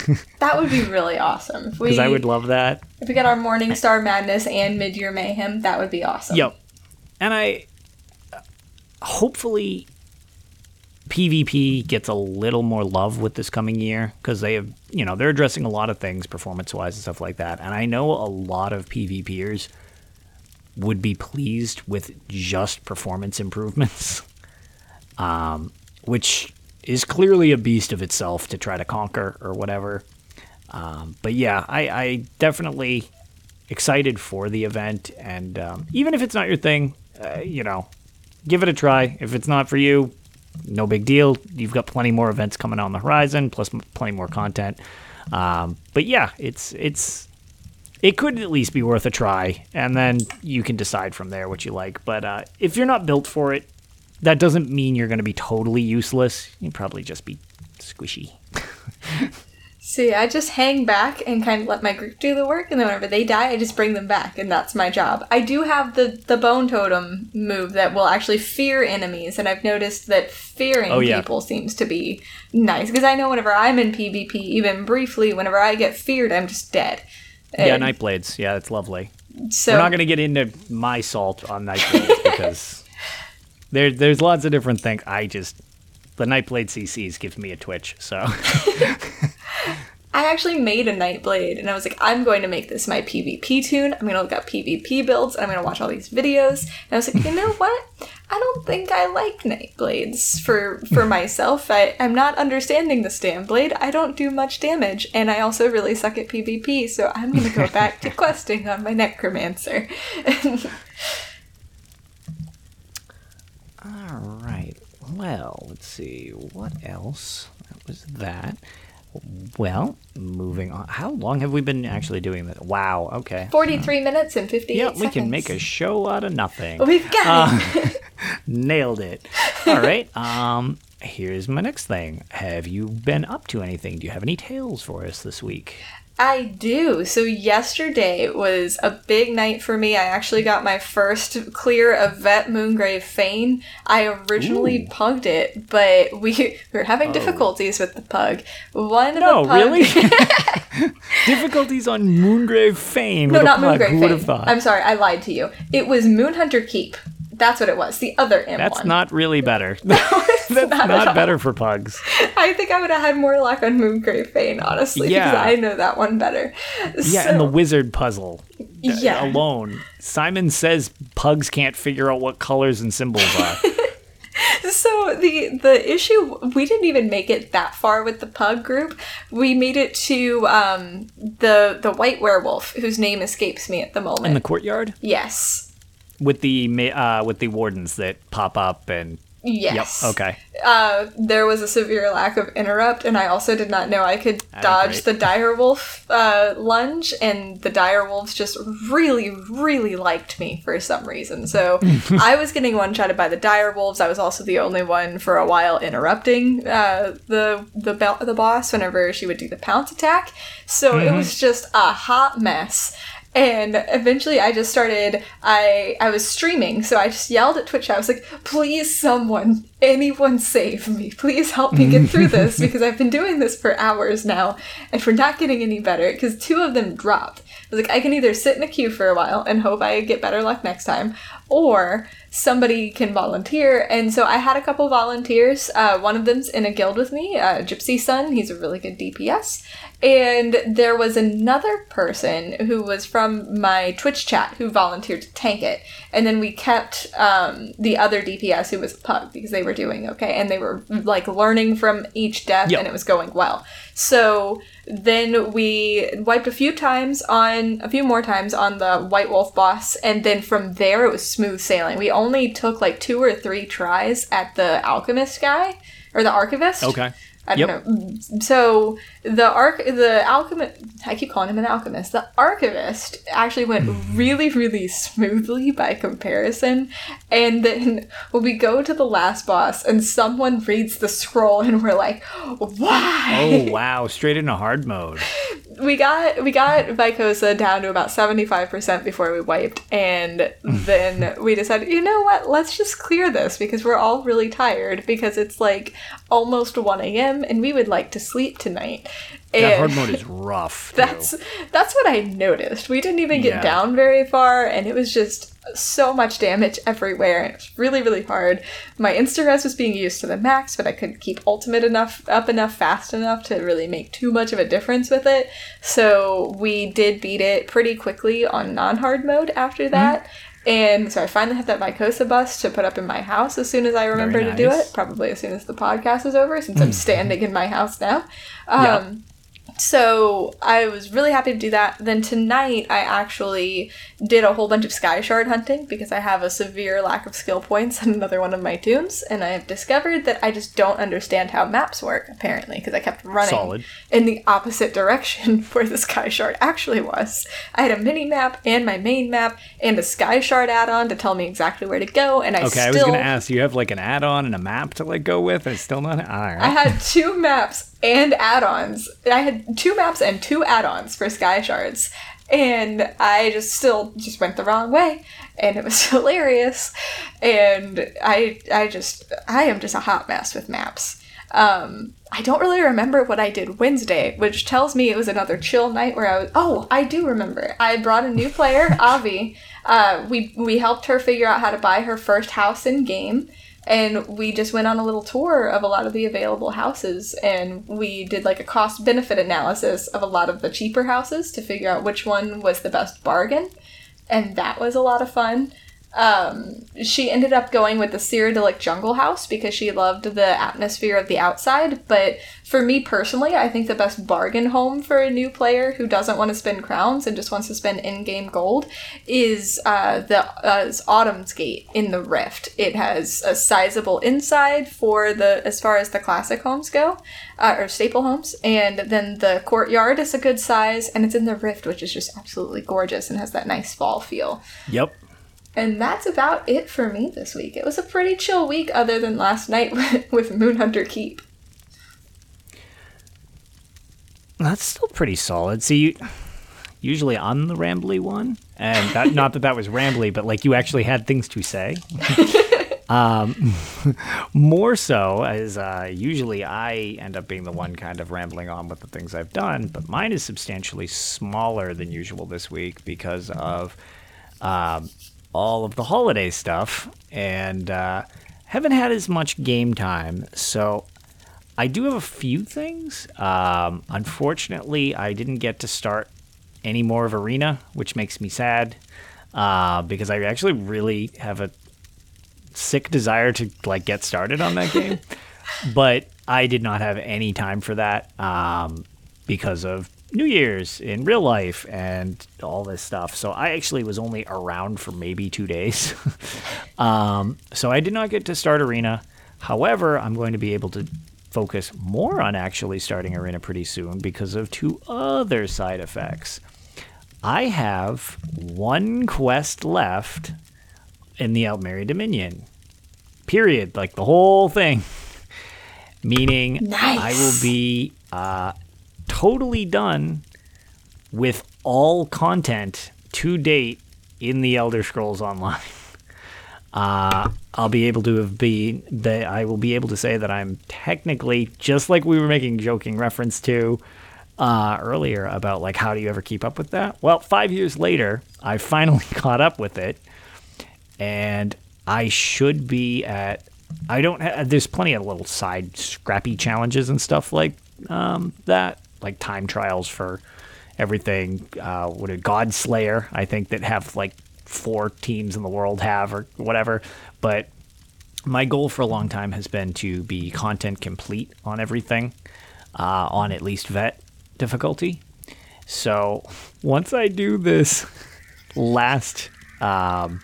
That would be really awesome. Because I would love that. if we get our Morning Star Madness and Midyear Mayhem, that would be awesome. Yep. And I hopefully PvP gets a little more love with this coming year because they have, you know, they're addressing a lot of things performance wise and stuff like that. And I know a lot of PvPers would be pleased with just performance improvements, um, which is clearly a beast of itself to try to conquer or whatever. Um, but yeah, I, I definitely excited for the event, and um, even if it's not your thing, uh, you know, give it a try. If it's not for you, no big deal. You've got plenty more events coming on the horizon, plus plenty more content. Um, but yeah, it's it's it could at least be worth a try, and then you can decide from there what you like. But uh, if you're not built for it, that doesn't mean you're going to be totally useless. You'd probably just be squishy. See, I just hang back and kind of let my group do the work, and then whenever they die, I just bring them back, and that's my job. I do have the the bone totem move that will actually fear enemies, and I've noticed that fearing Oh, yeah. people seems to be nice because I know whenever I'm in PvP, even briefly, whenever I get feared, I'm just dead. Yeah, And Nightblades. Yeah, it's lovely. so We're not going to get into my salt on Nightblades because there, there's lots of different things. I just the Nightblade CCs gives me a twitch. So I actually made a Nightblade and I was like, I'm going to make this my PvP tune. I'm going to look up PvP builds and I'm going to watch all these videos. And I was like, you know what? I don't think I like Nightblades for for myself. I, I'm not understanding the Stamblade. I don't do much damage, and I also really suck at PvP, so I'm gonna go back to questing on my Necromancer. All right. Well, let's see. What else? That was that. Well, moving on. How long have we been actually doing this? Wow. Okay. 43 minutes and 58 Yeah, seconds. we can make a show out of nothing. We've got it. Nailed it. All right. Um, here's my next thing. Have you been up to anything? Do you have any tales for us this week? I do. So yesterday was a big night for me. I actually got my first clear of Vet Moongrave Fane. I originally pugged it, but we, we were having oh. difficulties with the pug. One of Oh. No, the pug- really? Difficulties on Moongrave Fane. no, not. Moongrave Who would have Fane. thought? I'm sorry, I lied to you. It was Moonhunter Keep. That's what it was. The other M That's one. not really better. That's not not better for pugs. I think I would have had more luck on Moongrave Fane, honestly, Yeah. because I know that one better. Yeah, and the wizard puzzle uh, Yeah. alone. Simon says pugs can't figure out what colors and symbols are. So the the issue we didn't even make it that far with the pug group. We made it to um, the the white werewolf whose name escapes me at the moment. In the courtyard yes. With the uh, with the wardens that pop up and Yes. yep. Okay. Uh, there was a severe lack of interrupt, and I also did not know I could Ah, dodge the direwolf uh, lunge, and the dire wolves just really, really liked me for some reason. So I was getting one shotted by the dire wolves. I was also the only one for a while interrupting uh, the the bel- the boss whenever she would do the pounce attack. So Mm-hmm. it was just a hot mess. And eventually I just started I I was streaming, so I just yelled at Twitch. I was like, please someone, anyone save me. Please help me get through this because I've been doing this for hours now and we're not getting any better because two of them dropped. I was like, I can either sit in a queue for a while and hope I get better luck next time, or somebody can volunteer. And so I had a couple volunteers. Uh, one of them's in a guild with me, uh, Gypsy Sun. He's a really good DPS. And there was another person who was from my Twitch chat who volunteered to tank it. And then we kept um, the other DPS who was a pug because they were doing okay. And they were like learning from each death Yep. and it was going well. So then we wiped a few times on, a few more times on the White Wolf boss. And then from there it was smooth sailing. We only took like two or three tries at the alchemist guy or the archivist. Okay. I don't Yep. know. So the arc, the alchemist, I keep calling him an alchemist. The archivist actually went hmm. really, really smoothly by comparison. And then when we go to the last boss, and someone reads the scroll, and we're like, "Why?" Oh wow! Straight into hard mode. we got we got Vykosa down to about seventy five percent before we wiped, and then we decided, you know what? Let's just clear this because we're all really tired because it's like almost one a.m. and we would like to sleep tonight. That And hard mode is rough. that's that's what I noticed. We didn't even get Yeah. down very far, and it was just so much damage everywhere. And it was really, really hard. My Insta-res was being used to the max, but I couldn't keep ultimate enough up enough fast enough to really make too much of a difference with it. So we did beat it pretty quickly on non-hard mode after Mm-hmm. that. And so I finally have that Vykosa bus to put up in my house as soon as I remember to do it. Probably as soon as the podcast is over, since I'm standing in my house now. Um, Yeah. So I was really happy to do that. Then tonight I actually did a whole bunch of sky shard hunting because I have a severe lack of skill points in another one of my tunes, and I have discovered that I just don't understand how maps work apparently because I kept running Solid. in the opposite direction where the sky shard actually was. I had a mini map and my main map and a sky shard add-on to tell me exactly where to go, and I Okay, I still was gonna ask. You have like an add-on and a map to like go with, and it's still not. All right. I had two maps and add-ons. I had two maps and two add-ons for Sky Shards. And I just still just went the wrong way. And it was hilarious. And I I just I am just a hot mess with maps. Um I don't really remember what I did Wednesday, which tells me it was another chill night where I was Oh, I do remember. I brought a new player, Avi. Uh, we we helped her figure out how to buy her first house in game. And we just went on a little tour of a lot of the available houses and we did like a cost benefit analysis of a lot of the cheaper houses to figure out which one was the best bargain. And that was a lot of fun um, she ended up going with the Cyrodiilic Jungle House because she loved the atmosphere of the outside. But for me personally, I think the best bargain home for a new player who doesn't want to spend crowns and just wants to spend in-game gold is uh, the uh, Autumn's Gate in the Rift. It has a sizable inside for the as far as the classic homes go, uh, or staple homes, and then the courtyard is a good size, and it's in the Rift, which is just absolutely gorgeous and has that nice fall feel. Yep. And that's about it for me this week. It was a pretty chill week, other than last night with Moonhunter Keep. That's still pretty solid. See, usually I'm the rambly one, and that not that that was rambly, but like you actually had things to say. um, more so as uh, usually I end up being the one kind of rambling on with the things I've done, but mine is substantially smaller than usual this week because of. Um, all of the holiday stuff and uh, haven't had as much game time. So I do have a few things. Um, unfortunately, I didn't get to start any more of Arena, which makes me sad uh, because I actually really have a sick desire to like get started on that game. but I did not have any time for that um, because of New Year's in real life and all this stuff. So I actually was only around for maybe two days. um, so I did not get to start Arena. However, I'm going to be able to focus more on actually starting Arena pretty soon because of two other side effects. I have one quest left in the Aldmeri Dominion. Period. Like the whole thing. Meaning nice. I will be uh, totally done with all content to date in the Elder Scrolls Online. Uh, I'll be able to have been that I will be able to say that I'm technically just like we were making joking reference to uh, earlier about like how do you ever keep up with that? Well, five years later, I finally caught up with it, and I should be at. I don't. Ha- there's plenty of little side scrappy challenges and stuff like um, that like time trials for everything. Uh, what a God Slayer, I think that have like four teams in the world have or whatever. But my goal for a long time has been to be content complete on everything, uh, on at least vet difficulty. So once I do this last, um,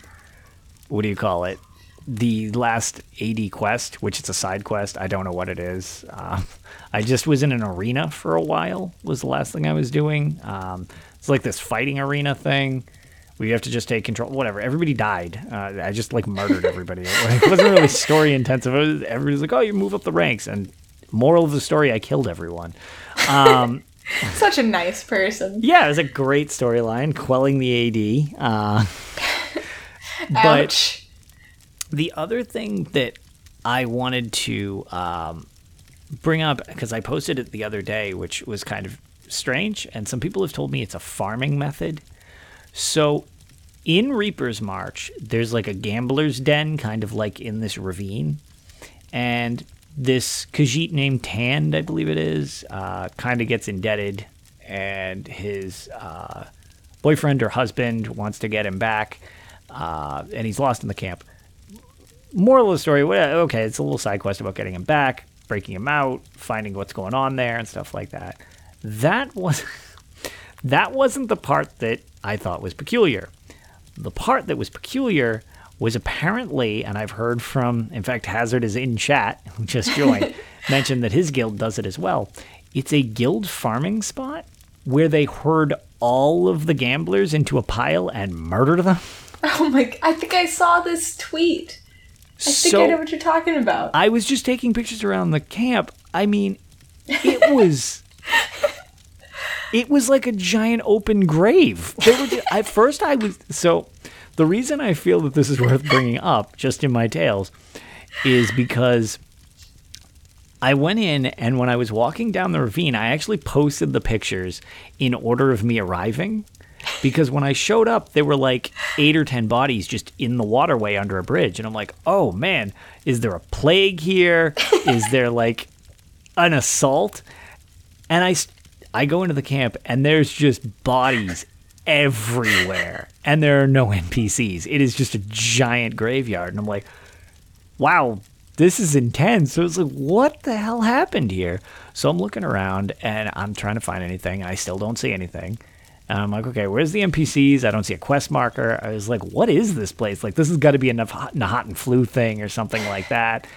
what do you call it? The last AD quest, which is a side quest. I don't know what it is. Uh, I just was in an arena for a while. Was the last thing I was doing. Um, it's like this fighting arena thing where you have to just take control. Whatever. Everybody died. Uh, I just like murdered everybody. it wasn't really story intensive. Was, everybody's like, "Oh, you move up the ranks." And moral of the story, I killed everyone. Um, Such a nice person. Yeah, it was a great storyline, quelling the AD. Uh, but the other thing that I wanted to um, bring up because I posted it the other day, which was kind of strange, and some people have told me it's a farming method. So in Reaper's March, there's like a gambler's den, kind of like in this ravine, and this Khajiit named Tand, I believe it is, uh, kind of gets indebted, and his uh, boyfriend or husband wants to get him back, uh, and he's lost in the camp. Moral of the story, okay, it's a little side quest about getting him back breaking him out, finding what's going on there, and stuff like that. That was that wasn't the part that I thought was peculiar. The part that was peculiar was apparently, and I've heard from, in fact, Hazard is in chat, who just joined, mentioned that his guild does it as well. It's a guild farming spot where they herd all of the gamblers into a pile and murder them. Oh my! I think I saw this tweet. I think so, I know what you're talking about. I was just taking pictures around the camp. I mean, it was. it was like a giant open grave. Just, at first, I was so. The reason I feel that this is worth bringing up, just in my tales, is because I went in and when I was walking down the ravine, I actually posted the pictures in order of me arriving. Because when I showed up, there were like eight or 10 bodies just in the waterway under a bridge. And I'm like, oh man, is there a plague here? is there like an assault? And I, I go into the camp and there's just bodies everywhere. And there are no NPCs. It is just a giant graveyard. And I'm like, wow, this is intense. So it's like, what the hell happened here? So I'm looking around and I'm trying to find anything. I still don't see anything. And I'm like, okay, where's the NPCs? I don't see a quest marker. I was like, what is this place? Like, this has got to be a flu thing or something like that.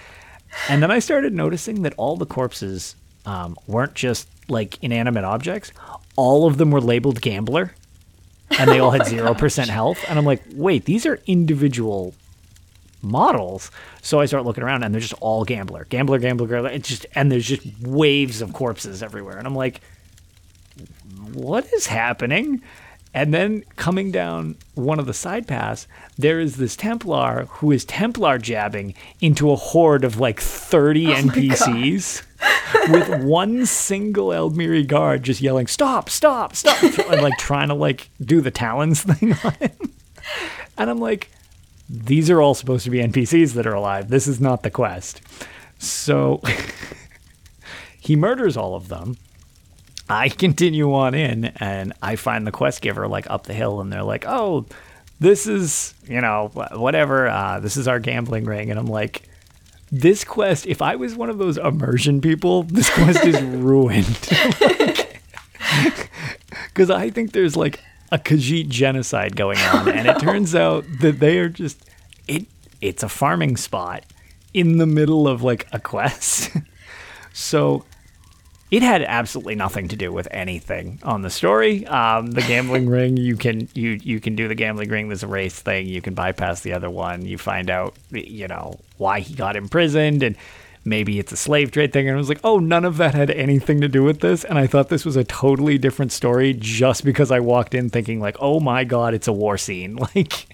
And then I started noticing that all the corpses um, weren't just like inanimate objects. All of them were labeled gambler, and they all had oh zero percent health. And I'm like, wait, these are individual models. So I start looking around, and they're just all gambler, gambler, gambler, gambler. It's just and there's just waves of corpses everywhere, and I'm like, what is happening? And then coming down one of the side paths, there is this Templar who is Templar jabbing into a horde of like 30 oh NPCs with one single Aldmeri guard just yelling, stop, stop, stop, and like trying to like do the talons thing on him. And I'm like, these are all supposed to be NPCs that are alive. This is not the quest. So he murders all of them I continue on in and I find the quest giver like up the hill and they're like, oh, this is, you know, whatever. Uh, this is our gambling ring. And I'm like, this quest, if I was one of those immersion people, this quest is ruined. Because I think there's like a Khajiit genocide going on. And it turns out that they are just, it. it's a farming spot in the middle of like a quest. so it had absolutely nothing to do with anything on the story. Um, the gambling ring, you can you you can do the gambling ring. There's a race thing. You can bypass the other one. You find out, you know, why he got imprisoned and maybe it's a slave trade thing. And I was like, oh, none of that had anything to do with this. And I thought this was a totally different story just because I walked in thinking like, oh my god, it's a war scene. Like,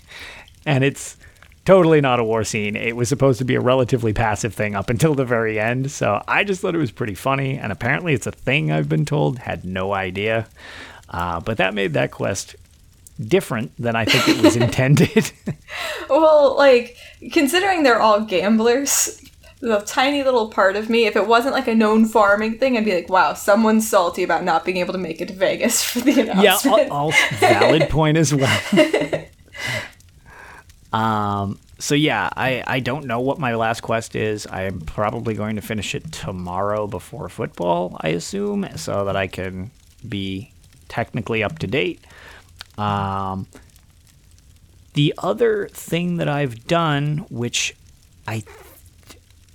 and it's totally not a war scene. It was supposed to be a relatively passive thing up until the very end. So I just thought it was pretty funny. And apparently it's a thing I've been told. Had no idea. Uh, but that made that quest different than I think it was intended. well, like, considering they're all gamblers, the tiny little part of me, if it wasn't like a known farming thing, I'd be like, wow, someone's salty about not being able to make it to Vegas for the announcement. Yeah, all, all valid point as well. Um, so yeah, I, I don't know what my last quest is. I am probably going to finish it tomorrow before football, I assume, so that I can be technically up to date. Um, the other thing that I've done, which I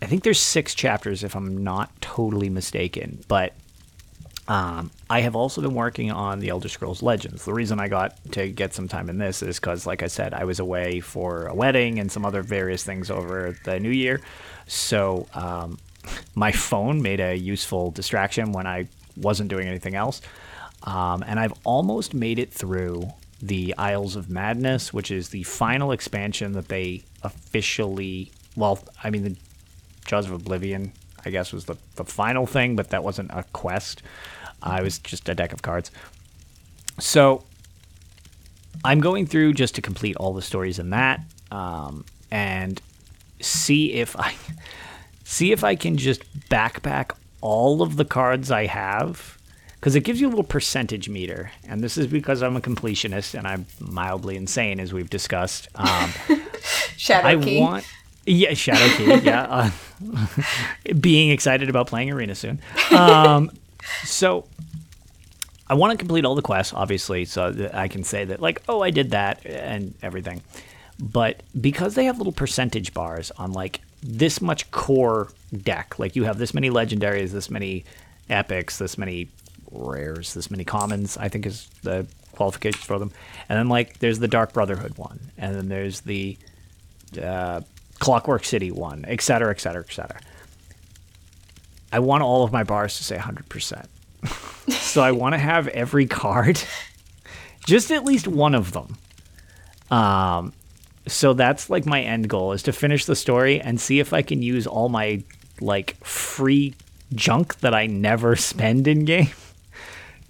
I think there's six chapters if I'm not totally mistaken, but um, I have also been working on the Elder Scrolls Legends. The reason I got to get some time in this is because, like I said, I was away for a wedding and some other various things over the new year. So um, my phone made a useful distraction when I wasn't doing anything else. Um, and I've almost made it through the Isles of Madness, which is the final expansion that they officially, well, I mean, the Jaws of Oblivion, I guess, was the, the final thing, but that wasn't a quest. Uh, it was just a deck of cards. So I'm going through just to complete all the stories in that, um, and see if I see if I can just backpack all of the cards I have because it gives you a little percentage meter, and this is because I'm a completionist and I'm mildly insane, as we've discussed. Um, Shadow I Key. want. Yeah, Shadowkey. Yeah, uh, being excited about playing Arena soon. Um, so I want to complete all the quests, obviously, so that I can say that, like, oh, I did that and everything. But because they have little percentage bars on like this much core deck, like you have this many legendaries, this many epics, this many rares, this many commons, I think is the qualifications for them. And then like there's the Dark Brotherhood one, and then there's the uh, Clockwork City one, et cetera, et cetera, et cetera. I want all of my bars to say 100%. so I want to have every card, just at least one of them. Um, so that's like my end goal is to finish the story and see if I can use all my like free junk that I never spend in game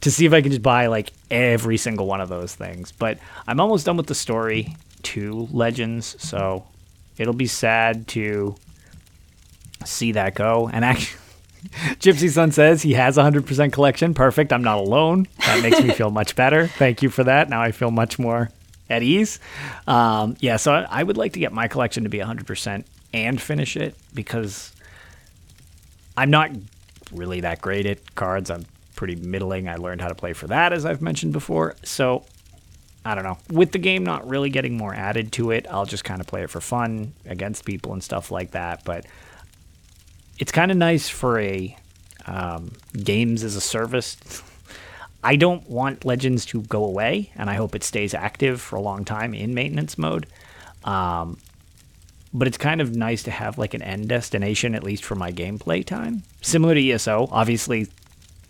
to see if I can just buy like every single one of those things. But I'm almost done with the story two Legends, so it'll be sad to see that go. And actually, Gypsy Sun says he has a 100% collection. Perfect. I'm not alone. That makes me feel much better. Thank you for that. Now I feel much more at ease. Um, yeah, so I would like to get my collection to be 100% and finish it because I'm not really that great at cards. I'm pretty middling. I learned how to play for that, as I've mentioned before. So I don't know. With the game not really getting more added to it, I'll just kind of play it for fun against people and stuff like that. But it's kind of nice for a um, games as a service. I don't want Legends to go away, and I hope it stays active for a long time in maintenance mode. Um, but it's kind of nice to have like an end destination, at least for my gameplay time. Similar to ESO, obviously,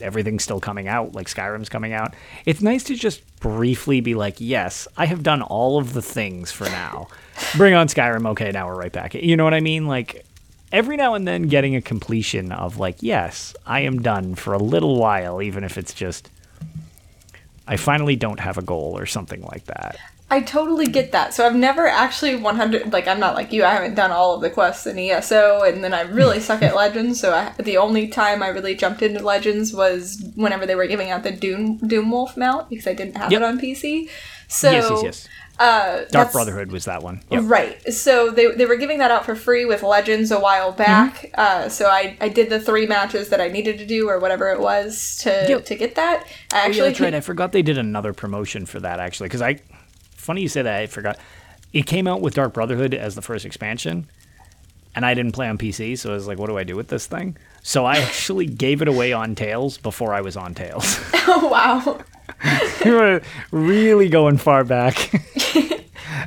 everything's still coming out, like Skyrim's coming out. It's nice to just briefly be like, yes, I have done all of the things for now. Bring on Skyrim. Okay, now we're right back. You know what I mean? Like, every now and then getting a completion of, like, yes, I am done for a little while, even if it's just. I finally don't have a goal or something like that. I totally get that. So I've never actually 100 like I'm not like you. I haven't done all of the quests in ESO and then I really suck at Legends. So I, the only time I really jumped into Legends was whenever they were giving out the Doom Doom Wolf mount because I didn't have yep. it on PC. So Yes, yes, yes. Uh, Dark Brotherhood was that one. Yep. Right. So they, they were giving that out for free with Legends a while back. Mm-hmm. Uh, so I, I did the three matches that I needed to do or whatever it was to yep. to get that. I actually oh, yeah, that's right. I forgot they did another promotion for that actually because I funny you say that. I forgot. It came out with Dark Brotherhood as the first expansion, and I didn't play on PC, so I was like, "What do I do with this thing?" So I actually gave it away on Tales before I was on Tales. Oh wow! we were really going far back.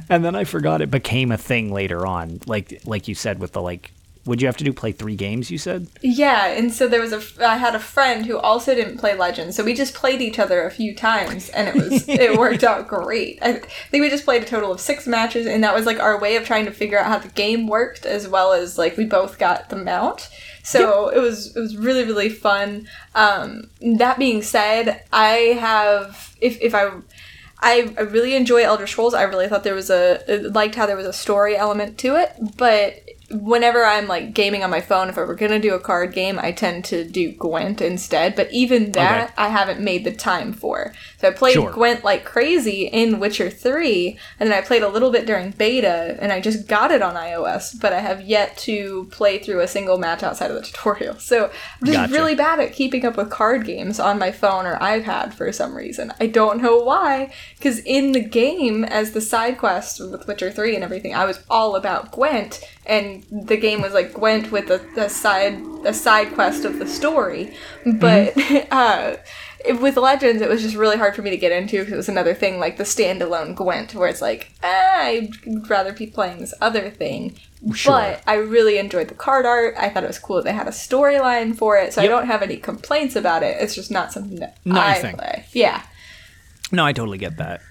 and then I forgot it became a thing later on, like like you said with the like would you have to do play three games? You said. Yeah, and so there was a. I had a friend who also didn't play Legends, so we just played each other a few times, and it was it worked out great. I think we just played a total of six matches, and that was like our way of trying to figure out how the game worked, as well as like we both got the mount. So yep. it was it was really really fun. Um, that being said, I have if if I I, I really enjoy Elder Scrolls. I really thought there was a liked how there was a story element to it, but whenever I'm like gaming on my phone, if I were gonna do a card game, I tend to do Gwent instead. But even that, okay. I haven't made the time for. So I played sure. Gwent like crazy in Witcher 3, and then I played a little bit during beta, and I just got it on iOS, but I have yet to play through a single match outside of the tutorial. So I'm just gotcha. really bad at keeping up with card games on my phone or iPad for some reason. I don't know why, because in the game, as the side quest with Witcher 3 and everything, I was all about Gwent, and the game was like Gwent with a, a side a side quest of the story, but. Mm-hmm. uh, with Legends, it was just really hard for me to get into because it was another thing like the standalone Gwent, where it's like, ah, I'd rather be playing this other thing. Sure. But I really enjoyed the card art. I thought it was cool that they had a storyline for it, so yep. I don't have any complaints about it. It's just not something that not I play. Yeah. No, I totally get that.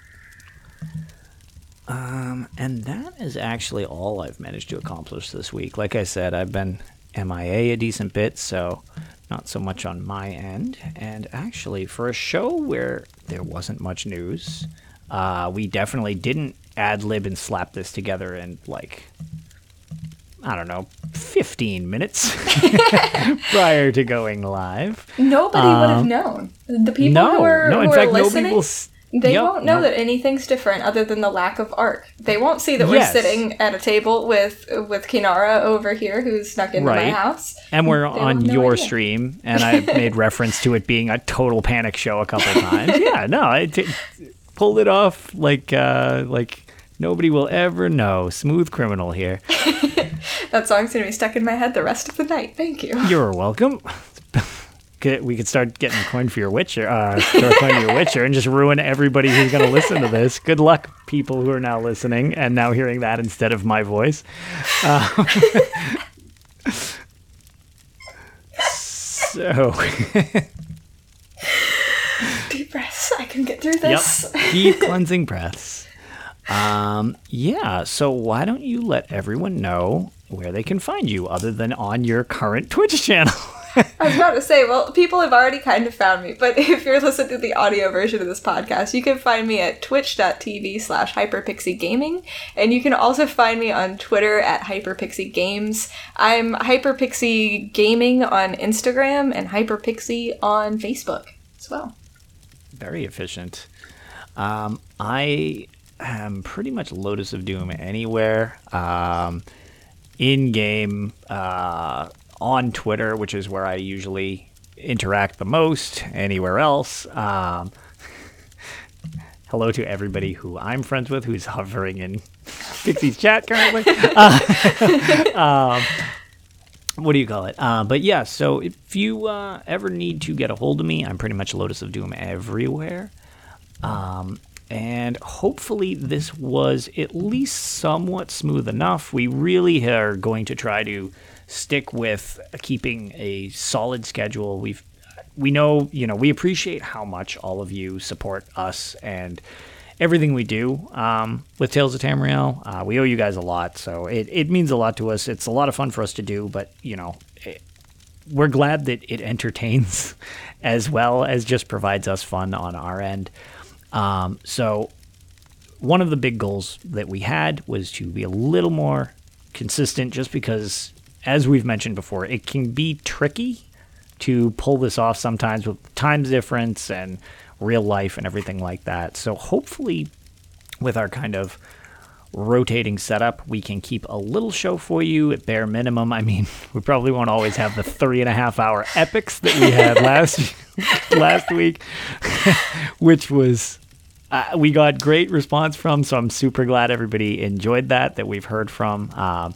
Um, and that is actually all I've managed to accomplish this week. Like I said, I've been MIA a decent bit, so not so much on my end. And actually, for a show where there wasn't much news, uh, we definitely didn't ad lib and slap this together in like I don't know, 15 minutes prior to going live. Nobody um, would have um, known. The people no, who are, no, in who fact, listening, nobody will, they yep, won't know that anything's different other than the lack of art. They won't see that we're sitting at a table with with Kinara over here who's snuck into right. my house. And we're they on your stream, and I made reference to it being a total panic show a couple times. yeah, no, I t- pulled it off like uh, like nobody will ever know. Smooth criminal here. that song's gonna be stuck in my head the rest of the night. Thank you. You're welcome get, we could start getting coin for your Witcher, uh, coin for your Witcher, and just ruin everybody who's going to listen to this. Good luck, people who are now listening and now hearing that instead of my voice. Um, so. Deep breaths. I can get through this. Yep. Deep cleansing breaths. Um, yeah. So why don't you let everyone know where they can find you other than on your current Twitch channel? I was about to say, well, people have already kind of found me, but if you're listening to the audio version of this podcast, you can find me at twitch.tv slash hyperpixiegaming, and you can also find me on Twitter at hyperpixiegames. I'm hyperpixie gaming on Instagram and hyperpixie on Facebook as well. Very efficient. Um, I am pretty much Lotus of Doom anywhere. Um, in game, uh, on Twitter, which is where I usually interact the most. Anywhere else, um, hello to everybody who I'm friends with who's hovering in Pixie's chat currently. Uh, um, what do you call it? Uh, but yeah, so if you uh, ever need to get a hold of me, I'm pretty much Lotus of Doom everywhere. Um, and hopefully this was at least somewhat smooth enough. We really are going to try to stick with keeping a solid schedule. We've we know, you know, we appreciate how much all of you support us and everything we do um, with Tales of Tamriel. Uh, we owe you guys a lot, so it, it means a lot to us. It's a lot of fun for us to do, but, you know, it, we're glad that it entertains as well as just provides us fun on our end. Um, so, one of the big goals that we had was to be a little more consistent just because as we've mentioned before, it can be tricky to pull this off sometimes with time difference and real life and everything like that. So hopefully, with our kind of rotating setup, we can keep a little show for you at bare minimum. I mean, we probably won't always have the three and a half hour epics that we had last last week, which was uh, we got great response from. So I'm super glad everybody enjoyed that that we've heard from. Um,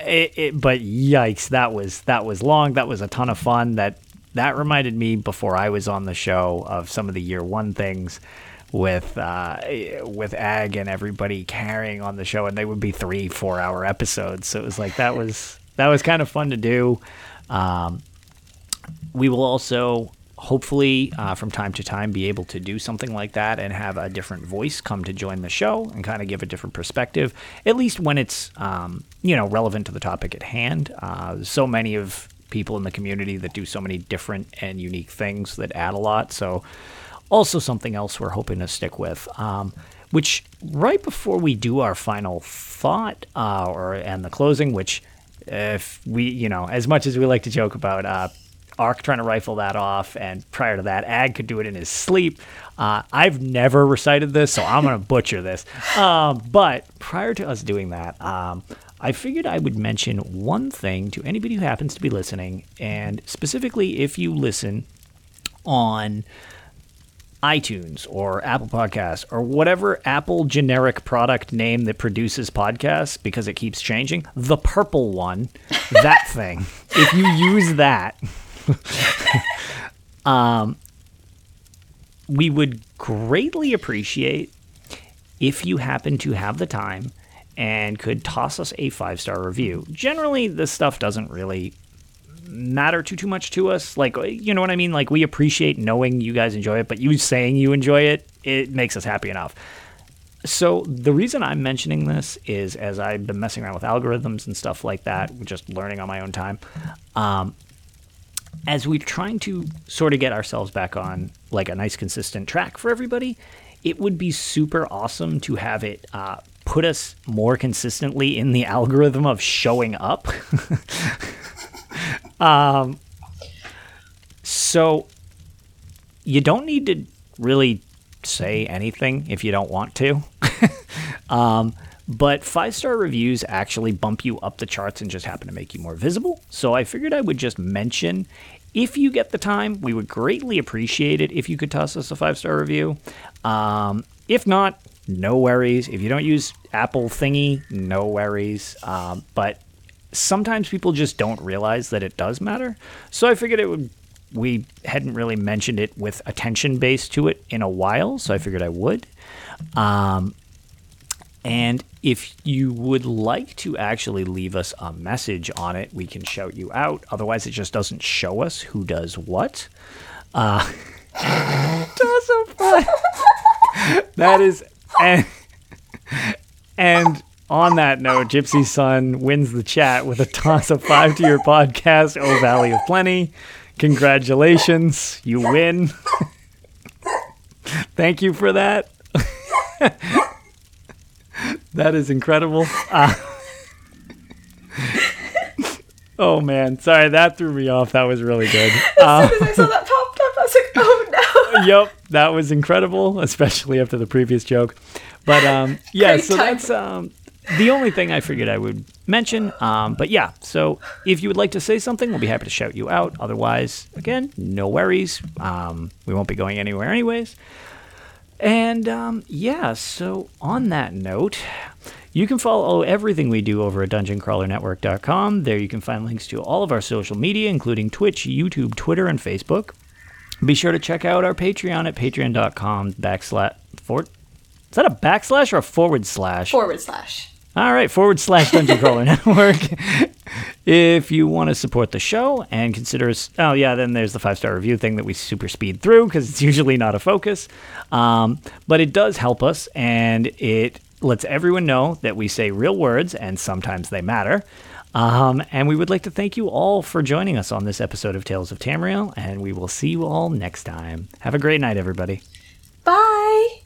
it, it, but yikes, that was that was long. That was a ton of fun. That that reminded me before I was on the show of some of the year one things with uh, with Ag and everybody carrying on the show, and they would be three, four hour episodes. So it was like that was that was kind of fun to do. Um, we will also hopefully uh, from time to time be able to do something like that and have a different voice come to join the show and kind of give a different perspective at least when it's um, you know relevant to the topic at hand. Uh, so many of people in the community that do so many different and unique things that add a lot so also something else we're hoping to stick with um, which right before we do our final thought uh, or and the closing which if we you know as much as we like to joke about uh, Ark trying to rifle that off, and prior to that, Ag could do it in his sleep. Uh, I've never recited this, so I'm going to butcher this. Um, but prior to us doing that, um, I figured I would mention one thing to anybody who happens to be listening, and specifically if you listen on iTunes or Apple Podcasts or whatever Apple generic product name that produces podcasts because it keeps changing, the purple one, that thing. If you use that, um, we would greatly appreciate if you happen to have the time and could toss us a five star review. Generally, this stuff doesn't really matter too too much to us. Like, you know what I mean? Like, we appreciate knowing you guys enjoy it, but you saying you enjoy it, it makes us happy enough. So the reason I'm mentioning this is as I've been messing around with algorithms and stuff like that, just learning on my own time. Um, as we're trying to sort of get ourselves back on like a nice consistent track for everybody, it would be super awesome to have it uh, put us more consistently in the algorithm of showing up. um, so you don't need to really say anything if you don't want to. um, but five star reviews actually bump you up the charts and just happen to make you more visible. So I figured I would just mention if you get the time, we would greatly appreciate it if you could toss us a five star review. Um, if not, no worries. If you don't use Apple thingy, no worries. Um, but sometimes people just don't realize that it does matter. So I figured it would. We hadn't really mentioned it with attention base to it in a while, so I figured I would. Um, and if you would like to actually leave us a message on it, we can shout you out. Otherwise, it just doesn't show us who does what. Uh, that is, and, and on that note, Gypsy Sun wins the chat with a toss of five to your podcast, O Valley of Plenty. Congratulations, you win. Thank you for that. That is incredible. Uh, oh man, sorry that threw me off. That was really good. Uh, as soon as I saw that popped up, I was like, "Oh no!" yep, that was incredible, especially after the previous joke. But um, yeah, Great so that's um, the only thing I figured I would mention. Um, but yeah, so if you would like to say something, we'll be happy to shout you out. Otherwise, again, no worries. Um, we won't be going anywhere anyways. And um, yeah, so on that note, you can follow everything we do over at dungeoncrawlernetwork.com. There you can find links to all of our social media, including Twitch, YouTube, Twitter, and Facebook. Be sure to check out our Patreon at patreon.com backslash is that a backslash or a forward slash? Forward slash. All right, forward slash Dungeon Crawler Network. if you want to support the show and consider us, oh yeah, then there's the five star review thing that we super speed through because it's usually not a focus. Um, but it does help us and it lets everyone know that we say real words and sometimes they matter. Um, and we would like to thank you all for joining us on this episode of Tales of Tamriel, and we will see you all next time. Have a great night, everybody. Bye.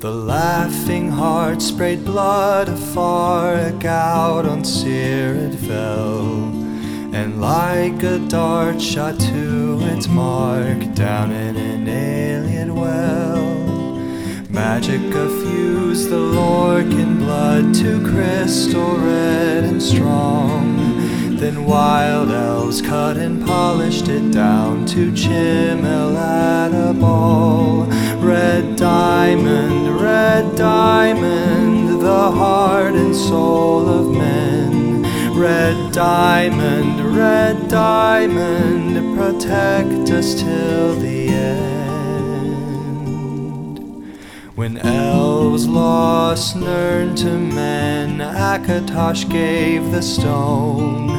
The laughing heart sprayed blood afar, a gout on it fell, and like a dart shot to its mark down in an Ayleid well. Magic effused the Lorkhan blood to crystal red and strong. Then wild elves cut and polished it down to chimel at a ball. Red diamond, red diamond, the heart and soul of men. Red diamond, red diamond, protect us till the end. When elves lost Nirn to men, Akatosh gave the stone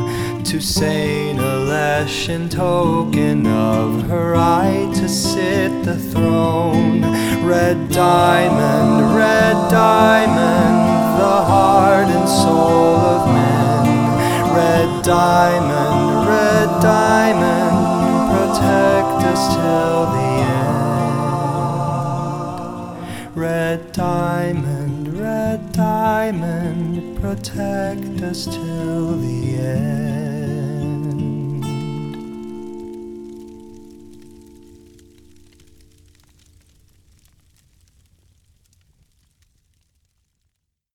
to Saint Alessia in token of her right to sit the throne. Red diamond, red diamond, the heart and soul of men. Red diamond, red diamond, protect us till the end. Red diamond, red diamond, protect us till the